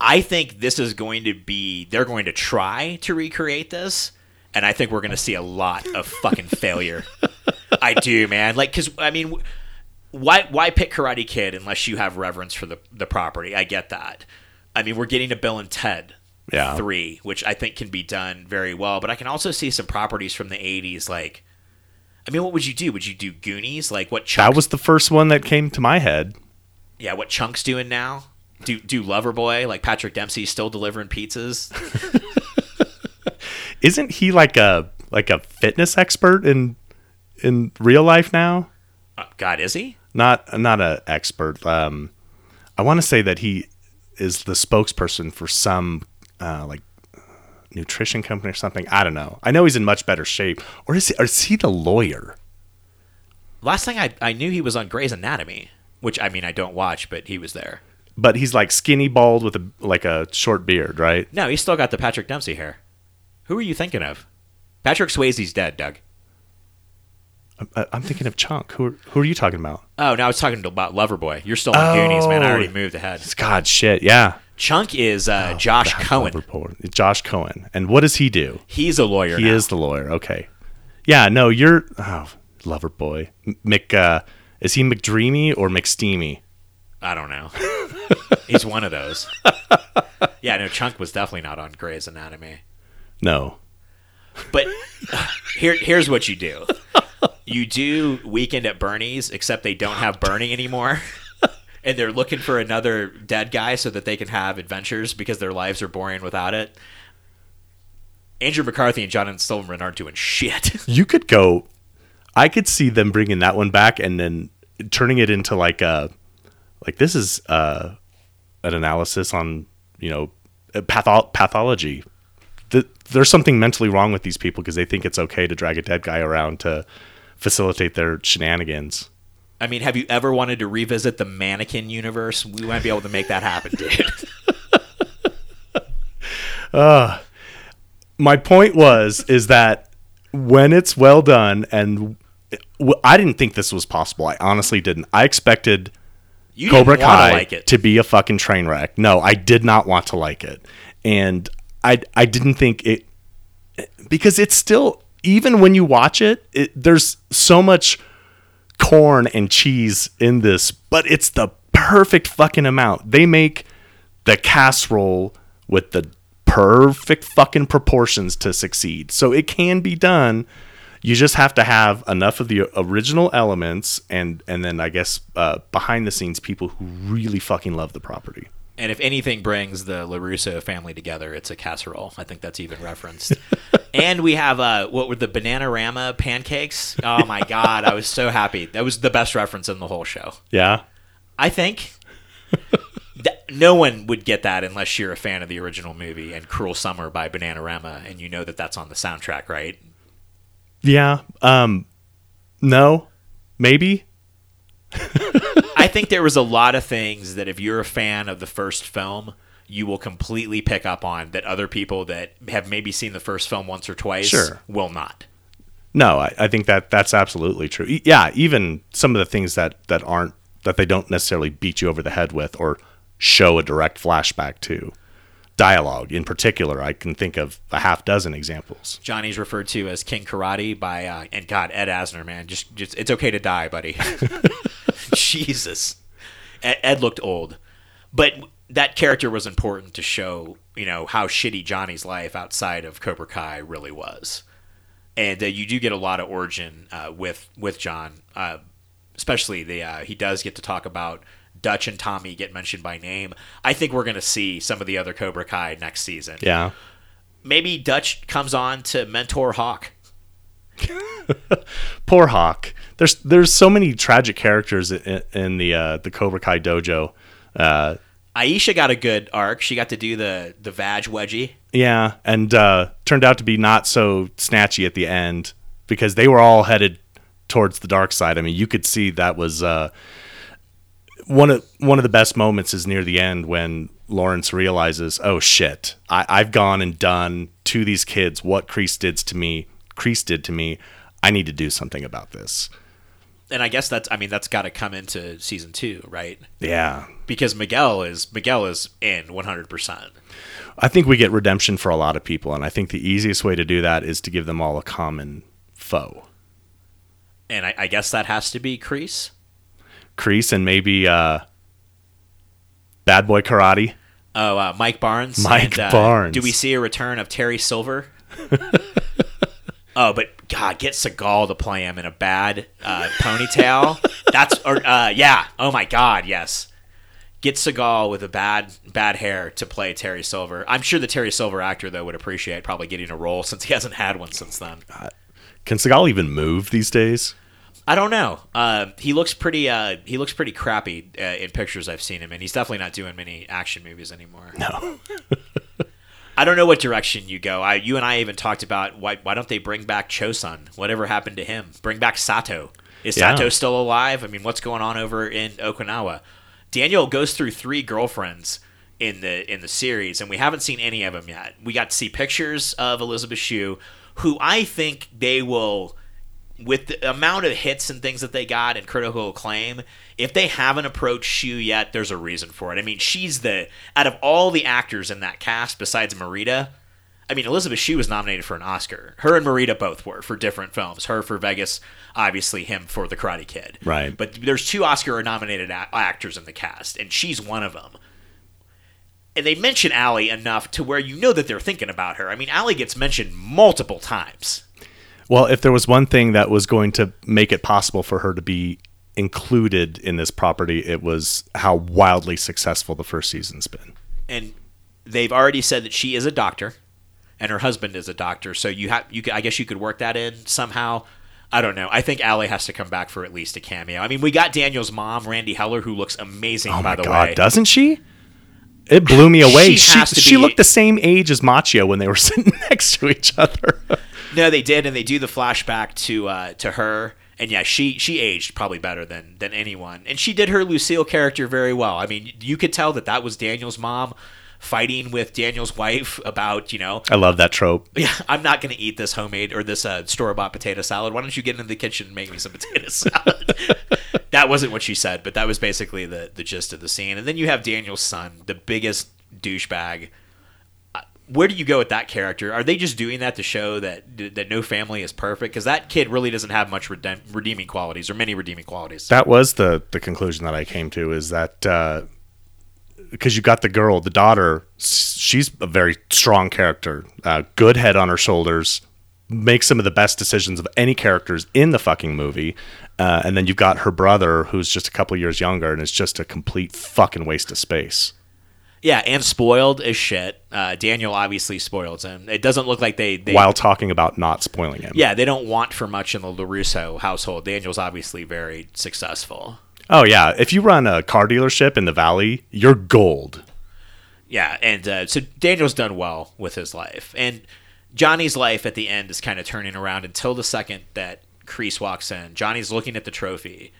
A: I think this is going to be, they're going to try to recreate this, and I think we're going to see a lot of fucking failure. I do, man. Like, because, I mean, why why pick Karate Kid unless you have reverence for the the property? I get that. I mean, we're getting to Bill and Ted
B: Yeah.
A: three, which I think can be done very well. But I can also see some properties from the '80s, like. I mean, what would you do? Would you do Goonies? Like what? Chunk,
B: That was the first one that came to my head.
A: yeah. What Chunk's doing now? Do do Loverboy? Like Patrick Dempsey still delivering pizzas?
B: Isn't he like a like a fitness expert in in real life now?
A: Uh, God, is he?
B: Not not a expert. Um, I want to say that he is the spokesperson for some uh, like nutrition company or something. I don't know. I know he's in much better shape. Or is he? Or is he the lawyer?
A: Last thing I I knew he was on Grey's Anatomy, which I mean I don't watch, but he was there.
B: But he's like skinny bald with a like a short beard, right?
A: No, he's still got the Patrick Dempsey hair. Who are you thinking of? Patrick Swayze's dead, Doug.
B: I, uh, I'm thinking of Chunk. Who are, who are you talking about?
A: Oh, no, I was talking about Loverboy. You're still on Goonies, man. I already
B: Oh.
A: moved ahead.
B: God, shit, yeah.
A: Chunk is uh, Josh Cohen.
B: Josh Cohen. And what does he do?
A: He's a lawyer.
B: He
A: now.
B: is the lawyer. Okay. Yeah, no, you're oh, lover boy. Mc uh, is he McDreamy or McSteamy?
A: I don't know. He's one of those. yeah, no, Chunk was definitely not on Grey's Anatomy.
B: No.
A: But here, here's what you do. You do Weekend at Bernie's, except they don't have Bernie anymore. And they're looking for another dead guy so that they can have adventures because their lives are boring without it. Andrew McCarthy and Jonathan Silverman aren't doing shit.
B: You could go I could see them bringing that one back and then turning it into like a like this is uh an analysis on, you know, patho- pathology. Th- There's something mentally wrong with these people because they think it's okay to drag a dead guy around to facilitate their shenanigans.
A: I mean, have you ever wanted to revisit the mannequin universe? We might be able to make that happen, dude.
B: Uh, my point was is that when it's well done and w- I didn't think this was possible. I honestly didn't. I expected
A: You
B: Cobra Kai
A: to like
B: to be a fucking train wreck. No, I did not want to like it. And I I didn't think it because it's still even when you watch it, it there's so much corn and cheese in this, but it's the perfect fucking amount. They make the casserole with the perfect fucking proportions to succeed. So it can be done. You just have to have enough of the original elements and and then I guess uh, behind the scenes people who really fucking love the property.
A: And if anything brings the LaRusso family together, it's a casserole. I think that's even referenced. and we have uh, what were the Bananarama pancakes? Oh my god, I was so happy. That was the best reference in the whole show.
B: Yeah.
A: I think. Th- no one would get that unless you're a fan of the original movie and Cruel Summer by Bananarama, and you know that that's on the soundtrack, right?
B: Yeah. Um no. Maybe.
A: I think there was a lot of things that if you're a fan of the first film, you will completely pick up on that other people that have maybe seen the first film once or twice
B: Sure.
A: will not.
B: No, I, I think that that's absolutely true. E- Yeah, even some of the things that that aren't that they don't necessarily beat you over the head with or show a direct flashback to. Dialogue in particular, I can think of a half dozen examples.
A: Johnny's referred to as King Karate by uh, and God Ed Asner, man, just just it's okay to die, buddy. Jesus, Ed, Ed looked old, but that character was important to show you know how shitty Johnny's life outside of Cobra Kai really was, and uh, you do get a lot of origin uh, with with John, uh, especially the uh, he does get to talk about. Dutch and Tommy get mentioned by name. I think we're going to see some of the other Cobra Kai next season
B: Yeah.
A: maybe Dutch comes on to mentor Hawk.
B: Poor Hawk. There's there's so many tragic characters in, in the uh, the Cobra Kai dojo. Uh,
A: Aisha got a good arc. She got to do the the vag wedgie.
B: yeah, and uh, turned out to be not so snatchy at the end because they were all headed towards the dark side. I mean, you could see that was uh, one of one of the best moments is near the end when Lawrence realizes, "Oh shit, I, I've gone and done to these kids what Kreese did to me. Kreese did to me. I need to do something about this."
A: And I guess that's I mean that's got to come into season 2, right?
B: Yeah,
A: Because Miguel is Miguel is in 100%.
B: I think we get redemption for a lot of people, and I think the easiest way to do that is to give them all a common foe.
A: And I, I guess that has to be Crease.
B: Kreese and maybe uh, Bad Boy Karate.
A: Oh, uh, Mike Barnes.
B: Mike
A: and, uh,
B: Barnes.
A: Do we see a return of Terry Silver? oh, but God, get Seagal to play him in a bad uh, ponytail. That's or uh, yeah. Oh my God, yes. Get Seagal with a bad bad hair to play Terry Silver. I'm sure the Terry Silver actor though would appreciate probably getting a role since he hasn't had one since then.
B: Can Seagal even move these days?
A: I don't know. Uh, he looks pretty. Uh, he looks pretty crappy uh, in pictures I've seen him, and he's definitely not doing many action movies anymore.
B: No.
A: I don't know what direction you go. I, you and I even talked about why why don't they bring back Chozen? Whatever happened to him? Bring back Sato. Is
B: Yeah.
A: Sato still alive? I mean, what's going on over in Okinawa? Daniel goes through three girlfriends in the in the series, and we haven't seen any of them yet. We got to see pictures of Elizabeth Shue, who I think they will with the amount of hits and things that they got and critical acclaim, if they haven't approached Shue yet, there's a reason for it. I mean, she's the out of all the actors in that cast besides Morita. I mean, Elizabeth Shue was nominated for an Oscar. Her and Morita both were for different films. Her for Vegas, obviously him for The Karate Kid.
B: Right.
A: But there's two Oscar-nominated a- actors in the cast, and she's one of them. And they mention Allie enough to where you know that they're thinking about her. I mean, Allie gets mentioned multiple times.
B: Well, if there was one thing that was going to make it possible for her to be included in this property, it was how wildly successful the first season's been.
A: and they've already said that she is a doctor and her husband is a doctor. So you have you could, i guess you could work that in somehow. I don't know. I think Allie has to come back for at least a cameo. I mean we got daniel's mom Randee Heller who looks amazing
B: Oh
A: by
B: my
A: the
B: god,
A: way.
B: doesn't she? It blew me away.
A: She
B: She she looked the same age as Macchio when they were sitting next to each other.
A: no they did and they do the flashback to uh, to her and yeah she she aged probably better than than anyone and she did her lucille character very well i mean you could tell that that was daniel's mom fighting with daniel's wife about you know
B: I love that trope.
A: Yeah, I'm not going to eat this homemade or this uh, store bought potato salad. Why don't you get into the kitchen and make me some potato salad? That wasn't what she said, but that was basically the, the gist of the scene. And then you have Daniel's son, the biggest douchebag. Uh, Where do you go with that character? Are they just doing that to show that that no family is perfect? Because that kid really doesn't have much redem- redeeming qualities or many redeeming qualities.
B: That was the the conclusion that I came to is that because you got the girl, the daughter, she's a very strong character, uh, good head on her shoulders, makes some of the best decisions of any characters in the fucking movie. Uh, and then you've got her brother, who's just a couple years younger, and is just a complete fucking waste of space.
A: yeah, and spoiled as shit. Uh, Daniel obviously spoils him. It doesn't look like they, they
B: While talking about not spoiling him.
A: yeah, they don't want for much in the LaRusso household. Daniel's obviously very successful.
B: Oh yeah, if you run a car dealership in the valley, you're gold.
A: Yeah, and uh, so Daniel's done well with his life. And Johnny's life at the end is kind of turning around until the second that Kreese walks in. Johnny's looking at the trophy,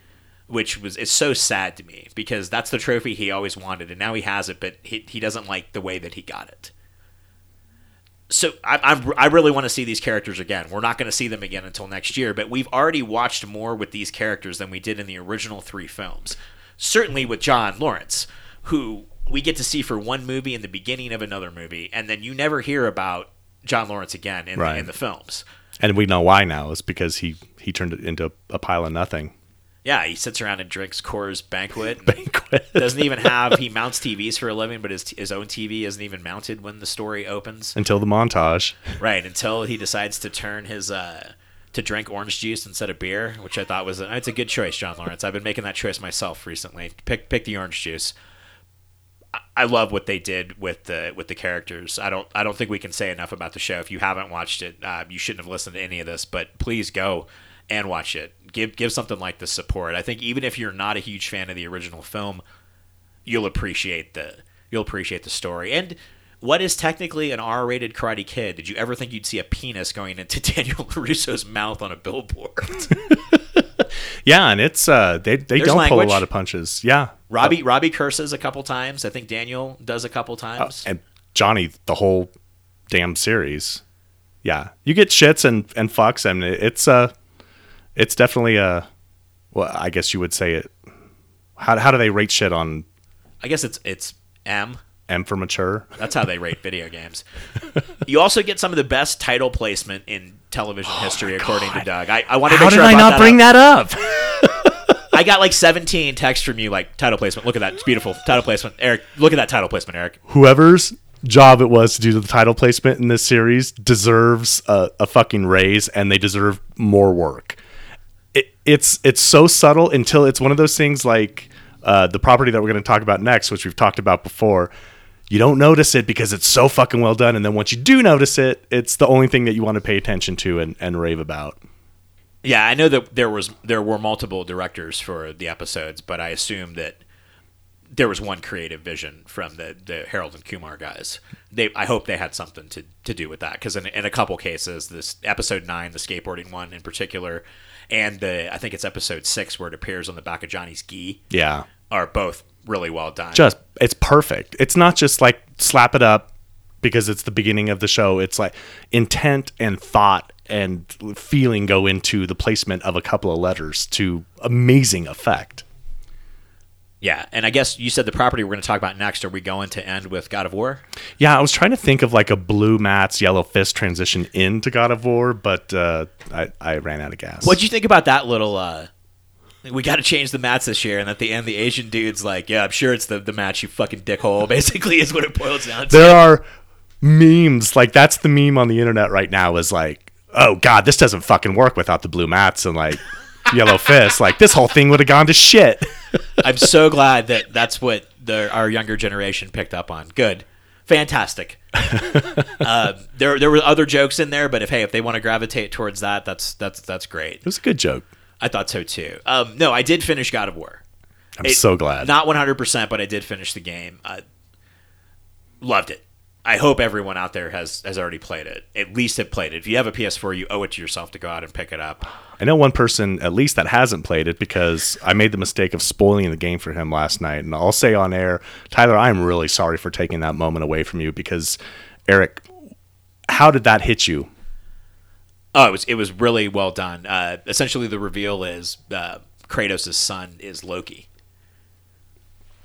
A: which was is so sad to me because that's the trophy he always wanted, and now he has it, but he, he doesn't like the way that he got it. So I, I'm, I really want to see these characters again. We're not going to see them again until next year, but we've already watched more with these characters than we did in the original three films. Certainly with John Lawrence, who we get to see for one movie in the beginning of another movie, and then you never hear about John Lawrence again in,
B: Right.
A: the, in the films.
B: And we know why now is because he he turned it into a pile of nothing.
A: Yeah, he sits around and drinks Coors Banquet.
B: Banquet.
A: Doesn't even have he mounts TVs for a living, but his his own TV isn't even mounted when the story opens.
B: Until the montage.
A: Right until he decides to turn his uh to drink orange juice instead of beer, which I thought was a, it's a good choice, John Lawrence. I've been making that choice myself recently. Pick pick the orange juice. I- love what they did with the with the characters. I don't I don't think we can say enough about the show. If you haven't watched it, uh, you shouldn't have listened to any of this. But please go and watch it. Give give something like this support. I think even if you're not a huge fan of the original film, you'll appreciate the you'll appreciate the story and what is technically an R-rated Karate Kid? Did you ever think you'd see a penis going into Daniel Russo's mouth on a billboard?
B: Yeah, and it's uh they they
A: There's
B: don't pull a lot of punches. Yeah.
A: Robbie Robbie curses a couple times. I think Daniel does a couple times.
B: and Johnny the whole damn series. Yeah. You get shits and and fucks and it- it's uh it's definitely a well, I guess you would say it how how do they rate shit on
A: I guess it's it's M.
B: M for mature?
A: That's how they rate video games. You also get some of the best title placement in television history, according to Doug. I, I want to
B: Oh How
A: make
B: did
A: sure
B: I not
A: that
B: bring
A: up.
B: that up?
A: I I got like 17 texts from you, like title placement. Look at that, it's beautiful title placement. Eric, look at that title placement, Eric.
B: Whoever's job it was to do the title placement in this series deserves a, a fucking raise, and they deserve more work. It, it's it's so subtle until it's one of those things like uh, the property that we're going to talk about next, which we've talked about before. You don't notice it because it's so fucking well done, and then once you do notice it, it's the only thing that you want to pay attention to and, and rave about.
A: Yeah, I know that there was there were multiple directors for the episodes, but I assume that there was one creative vision from the, the Harold and Kumar guys. They, I hope they had something to, to do with that because in, in a couple cases, this episode nine, the skateboarding one in particular, and the I think it's episode six where it appears on the back of Johnny's gi,
B: Yeah,
A: are both really well done.
B: just it's perfect. It's not just like slap it up because it's the beginning of the show. It's like intent and thought and feeling go into the placement of a couple of letters to amazing effect.
A: yeah, and I guess you said the property we're going to talk about next. Are we going to end with God of War?
B: Yeah, I was trying to think of like a blue mats yellow fist transition into God of War, but uh, I I ran out of gas.
A: What'd you think about that little? uh We got to change the mats this year, and at the end, the Asian dude's like, "Yeah, I'm sure it's the the match, you fucking dickhole." Basically, is what it boils down to.
B: there are memes like that's the meme on the internet right now is like oh god this doesn't fucking work without the blue mats and like yellow fists. like this whole thing would have gone to shit
A: I'm so glad that that's what the our younger generation picked up on. Good, fantastic. um, there there were other jokes in there, but if hey, if they want to gravitate towards that, that's that's that's great.
B: it was a good joke
A: I thought so too. Um, no, I did finish God of War.
B: i'm
A: It-
B: so glad
A: Not 100%, but I did finish the game. I loved it. I hope everyone out there has has already played it. At least have played it. If you have a PS4, you owe it to yourself to go out and pick it up.
B: i know one person at least that hasn't played it because i made the mistake of spoiling the game for him last night and i'll say on air tyler i'm really sorry for taking that moment away from you because eric how did that hit you
A: Oh, it was it was really well done. Uh, essentially, the reveal is uh, Kratos' son is Loki,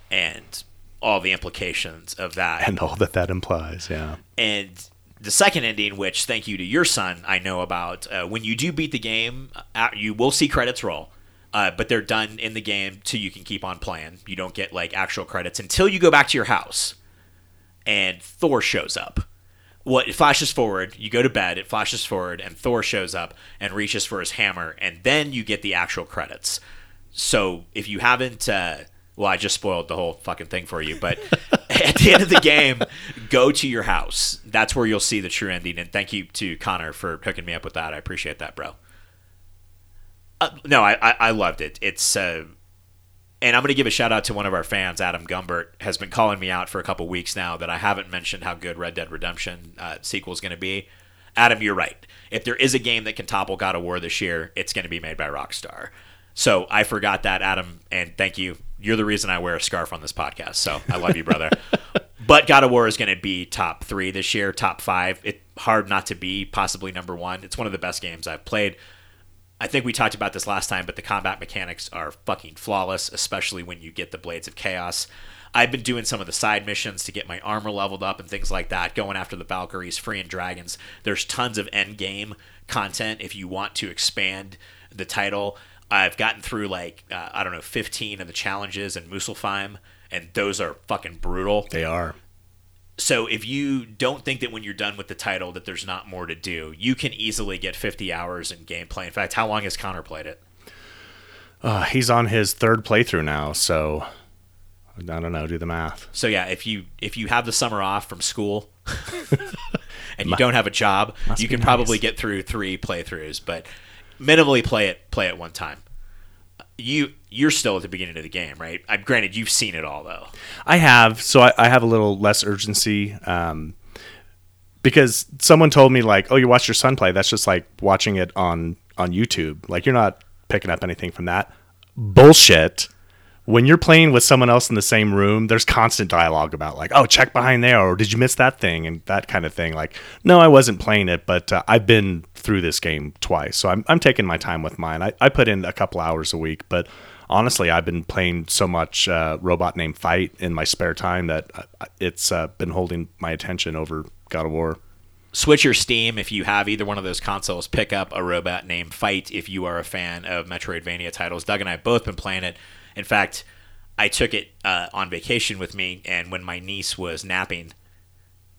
A: and all the implications of that.
B: and all that that implies yeah
A: And the second ending, which thank you to your son, I know about. Uh, when you do beat the game, uh, you will see credits roll, uh, but they're done in the game so you can keep on playing. You don't get like actual credits until you go back to your house, and Thor shows up. What it flashes forward, you go to bed, it flashes forward, and Thor shows up and reaches for his hammer, and then you get the actual credits. So if you haven't, uh, well, I just spoiled the whole fucking thing for you, but at the end of the game, go to your house. That's where you'll see the true ending. And thank you to Connor for hooking me up with that. I appreciate that, bro. Uh, no, I, I I loved it. It's uh, and I'm going to give a shout out to one of our fans, Adam Gumbert, has been calling me out for a couple weeks now that I haven't mentioned how good Red Dead Redemption uh, sequel is going to be. Adam, you're right. If there is a game that can topple God of War this year, it's going to be made by Rockstar. So I forgot that, Adam, and thank you. You're the reason I wear a scarf on this podcast. So I love you, brother. but God of War is going to be top three this year, top five. It hard not to be possibly number one. It's one of the best games I've played. I think we talked about this last time, but the combat mechanics are fucking flawless, especially when you get the Blades of Chaos. I've been doing some of the side missions to get my armor leveled up and things like that, going after the Valkyries, freeing dragons. There's tons of end game content if you want to expand the title. I've gotten through like, uh, I don't know, 15 of the challenges in Muspelheim, and those are fucking brutal.
B: they are
A: So if you don't think that when you're done with the title that there's not more to do, you can easily get 50 hours in gameplay. In fact, how long has Connor played it?
B: uh, he's on his third playthrough now so i don't know do the math
A: So yeah, if you if you have the summer off from school and you don't have a job, you
B: be
A: can probably get through three playthroughs, but minimally play it play it one time. You you're still at the beginning of the game, right? I granted you've seen it all though.
B: I have, so I, I have a little less urgency, um, because someone told me like, "Oh, you watched your son play. That's just like watching it on on YouTube. Like you're not picking up anything from that." Bullshit. When you're playing with someone else in the same room, there's constant dialogue about like, "Oh, check behind there," or "Did you miss that thing?" and that kind of thing. Like, no, I wasn't playing it, but uh, I've been through this game twice, so I'm I'm taking my time with mine. I, I put in a couple hours a week, but honestly, I've been playing so much uh, robot named Fight in my spare time that uh, it's uh, been holding my attention over God of War.
A: Switch your Steam if you have either one of those consoles. Pick up a robot named Fight if you are a fan of Metroidvania titles. Doug and I have both been playing it. In fact, I took it uh, on vacation with me, and when my niece was napping,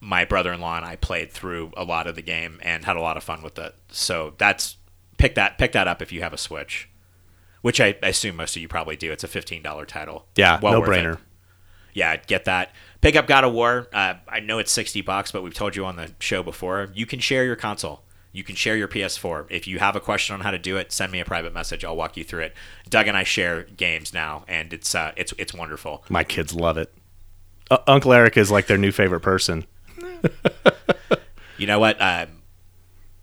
A: my brother-in-law and I played through a lot of the game and had a lot of fun with it. So that's pick that pick that up if you have a Switch, which I, I assume most of you probably do. It's a fifteen dollar title.
B: Yeah,
A: Well
B: no
A: worth it.
B: brainer.
A: Yeah, get that. Pick up God of War. Uh, I know it's sixty bucks, but we've told you on the show before. You can share your console. You can share your PS4. If you have a question on how to do it, send me a private message. I'll walk you through it. Doug and I share games now, and it's uh, it's it's wonderful.
B: My kids love it. Uh, Uncle Eric is like their new favorite person.
A: You know what? Uh,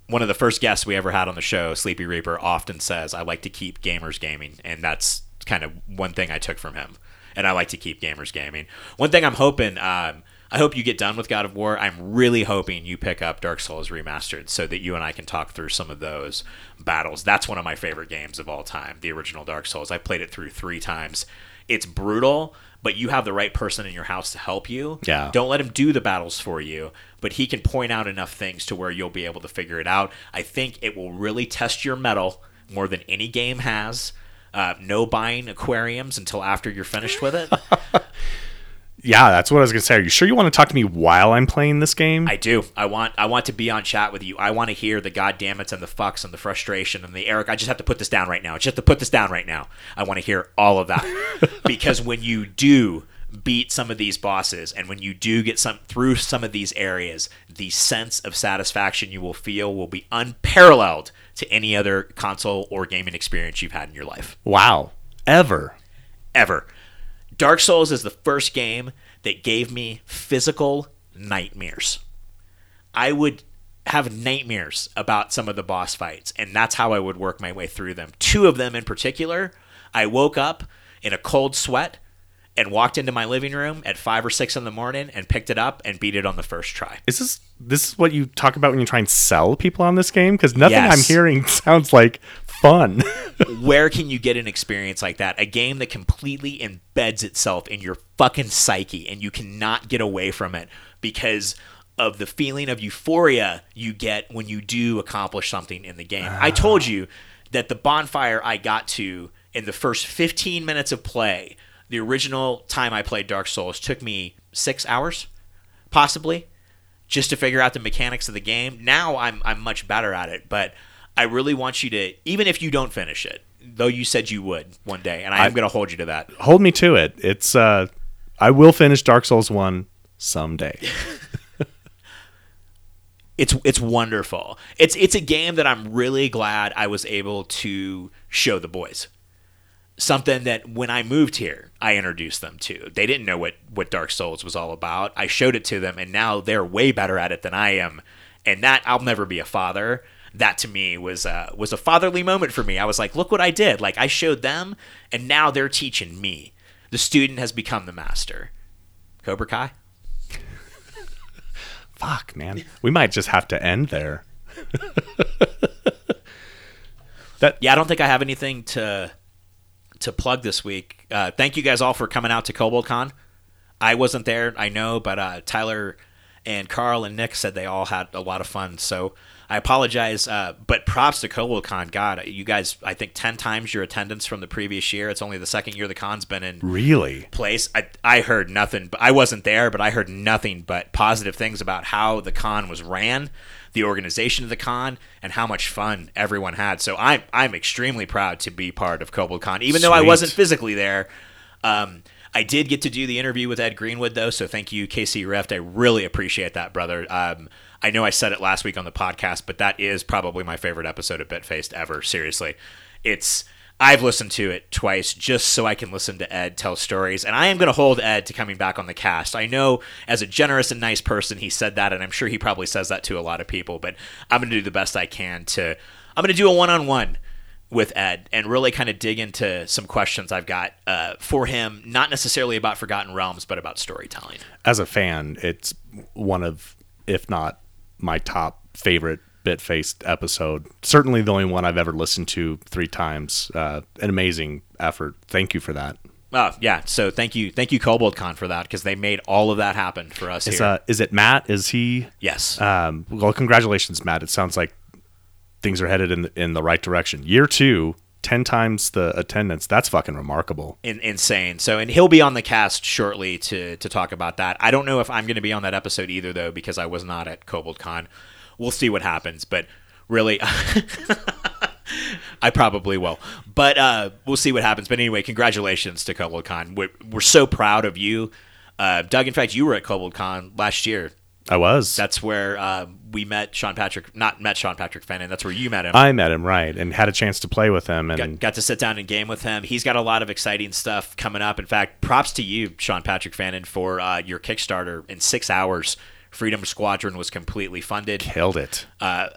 A: one of the first guests we ever had on the show, Sleepy Reaper, often says, "I like to keep gamers gaming," and that's kind of one thing I took from him. And I like to keep gamers gaming. One thing I'm hoping, um, I hope you get done with God of War. I'm really hoping you pick up Dark Souls Remastered so that you and I can talk through some of those battles. That's one of my favorite games of all time, the original Dark Souls. I played it through three times. It's brutal, but you have the right person in your house to help you.
B: Yeah.
A: Don't let him do the battles for you, but he can point out enough things to where you'll be able to figure it out. I think it will really test your mettle more than any game has. Uh, no buying aquariums until after you're finished with it.
B: Yeah, that's what I was gonna say. Are you sure you want to talk to me while I'm playing this game?
A: I do. I want. I want to be on chat with you. I want to hear the goddammits and the fucks and the frustration and the Eric. I just have to put this down right now. I Just have to put this down right now. I want to hear all of that because when you do beat some of these bosses and when you do get some through some of these areas, the sense of satisfaction you will feel will be unparalleled to any other console or gaming experience you've had in your life
B: wow. Ever.
A: ever. Dark Souls is the first game that gave me physical nightmares. I would have nightmares about some of the boss fights, and that's how I would work my way through them. Two of them in particular, I woke up in a cold sweat and walked into my living room at five or six in the morning and picked it up and beat it on the first try.
B: Is this this is what you talk about when you try and sell people on this game? Because nothing I'm hearing sounds like fun.
A: Where can you get an experience like that? A game that completely embeds itself in your fucking psyche and you cannot get away from it because of the feeling of euphoria you get when you do accomplish something in the game. I told ah. you that the bonfire I got to in the first 15 minutes of play, the original time I played Dark Souls took me 6 hours possibly just to figure out the mechanics of the game. Now I'm I'm much better at it, but I really want you to even if you don't finish it, though you said you would one day, and I am going to hold you to that.
B: Hold me to it. It's uh I will finish Dark Souls 1 someday.
A: It's it's wonderful. It's it's a game that I'm really glad I was able to show the boys. Something that when I moved here, I introduced them to. They didn't know what what Dark Souls was all about. I showed it to them and now they're way better at it than I am. And that I'll never be a father. That to me was uh, was a fatherly moment for me. I was like, look what I did. Like I showed them and now they're teaching me. The student has become the master. Cobra Kai?
B: Fuck, man. We might just have to end there.
A: yeah, I don't think I have anything to to plug this week. Uh, thank you guys all for coming out to KoboldCon. I wasn't there, I know, but uh, Tyler and Carl and Nick said they all had a lot of fun. So I apologize, uh, but props to KoboldCon. God, you guys, I think ten times your attendance from the previous year. It's only the second year the con's been in
B: Really?
A: place. I, I heard nothing, but I wasn't there, but I heard nothing but positive things about how the con was ran, the organization of the con, and how much fun everyone had. So I'm I'm extremely proud to be part of KoboldCon, even though I wasn't physically there. Um, I did get to do the interview with Ed Greenwood though, so thank you, KC Rift. I really appreciate that, brother. Um, I know I said it last week on the podcast, but that is probably my favorite episode of Bitfaced ever. Seriously, it's I've listened to it twice just so I can listen to Ed tell stories, and I am going to hold Ed to coming back on the cast. I know as a generous and nice person, he said that, and I'm sure he probably says that to a lot of people. But I'm going to do the best I can to. I'm going to do a one-on-one with Ed and really kind of dig into some questions I've got uh, for him, not necessarily about Forgotten Realms, but about storytelling.
B: As a fan, it's one of, if not my top favorite bit faced episode. Certainly the only one I've ever listened to three times. Uh, an amazing effort. Thank you for that.
A: Oh yeah, so thank you, thank you, Kobold Con for that because they made all of that happen for us
B: Is uh, is it Matt? Is he?
A: yes,
B: Um, well, congratulations, Matt. It sounds like things are headed in the, in the right direction. Year two, 10 times the attendance. That's fucking remarkable.
A: in, insane. So, and he'll be on the cast shortly to to talk about that. I don't know if I'm going to be on that episode either, though, because I was not at Kobold Con. We'll see what happens, but really. I probably will, but uh, we'll see what happens. But anyway, congratulations to Kobold Con. We're, we're so proud of you, uh, Doug. In fact, you were at Kobold Con last year.
B: I was.
A: That's where uh, we met Sean Patrick. Not met Sean Patrick Fannin. That's where you met him.
B: I met him, right, and had a chance to play with him. And
A: got, got to sit down and game with him. He's got a lot of exciting stuff coming up. In fact, props to you, Sean Patrick Fannin, for uh, your Kickstarter in six hours. Freedom Squadron was completely funded.
B: killed it.
A: Uh,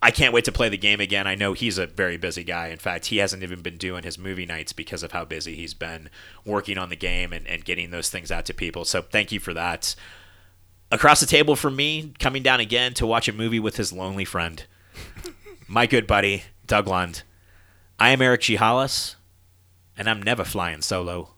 A: I can't wait to play the game again. I know he's a very busy guy. In fact, he hasn't even been doing his movie nights because of how busy he's been working on the game and, and getting those things out to people. So thank you for that. Across the table from me, coming down again to watch a movie with his lonely friend, my good buddy, Doug Lund. I am Eric G. Hollis, and I'm never flying solo.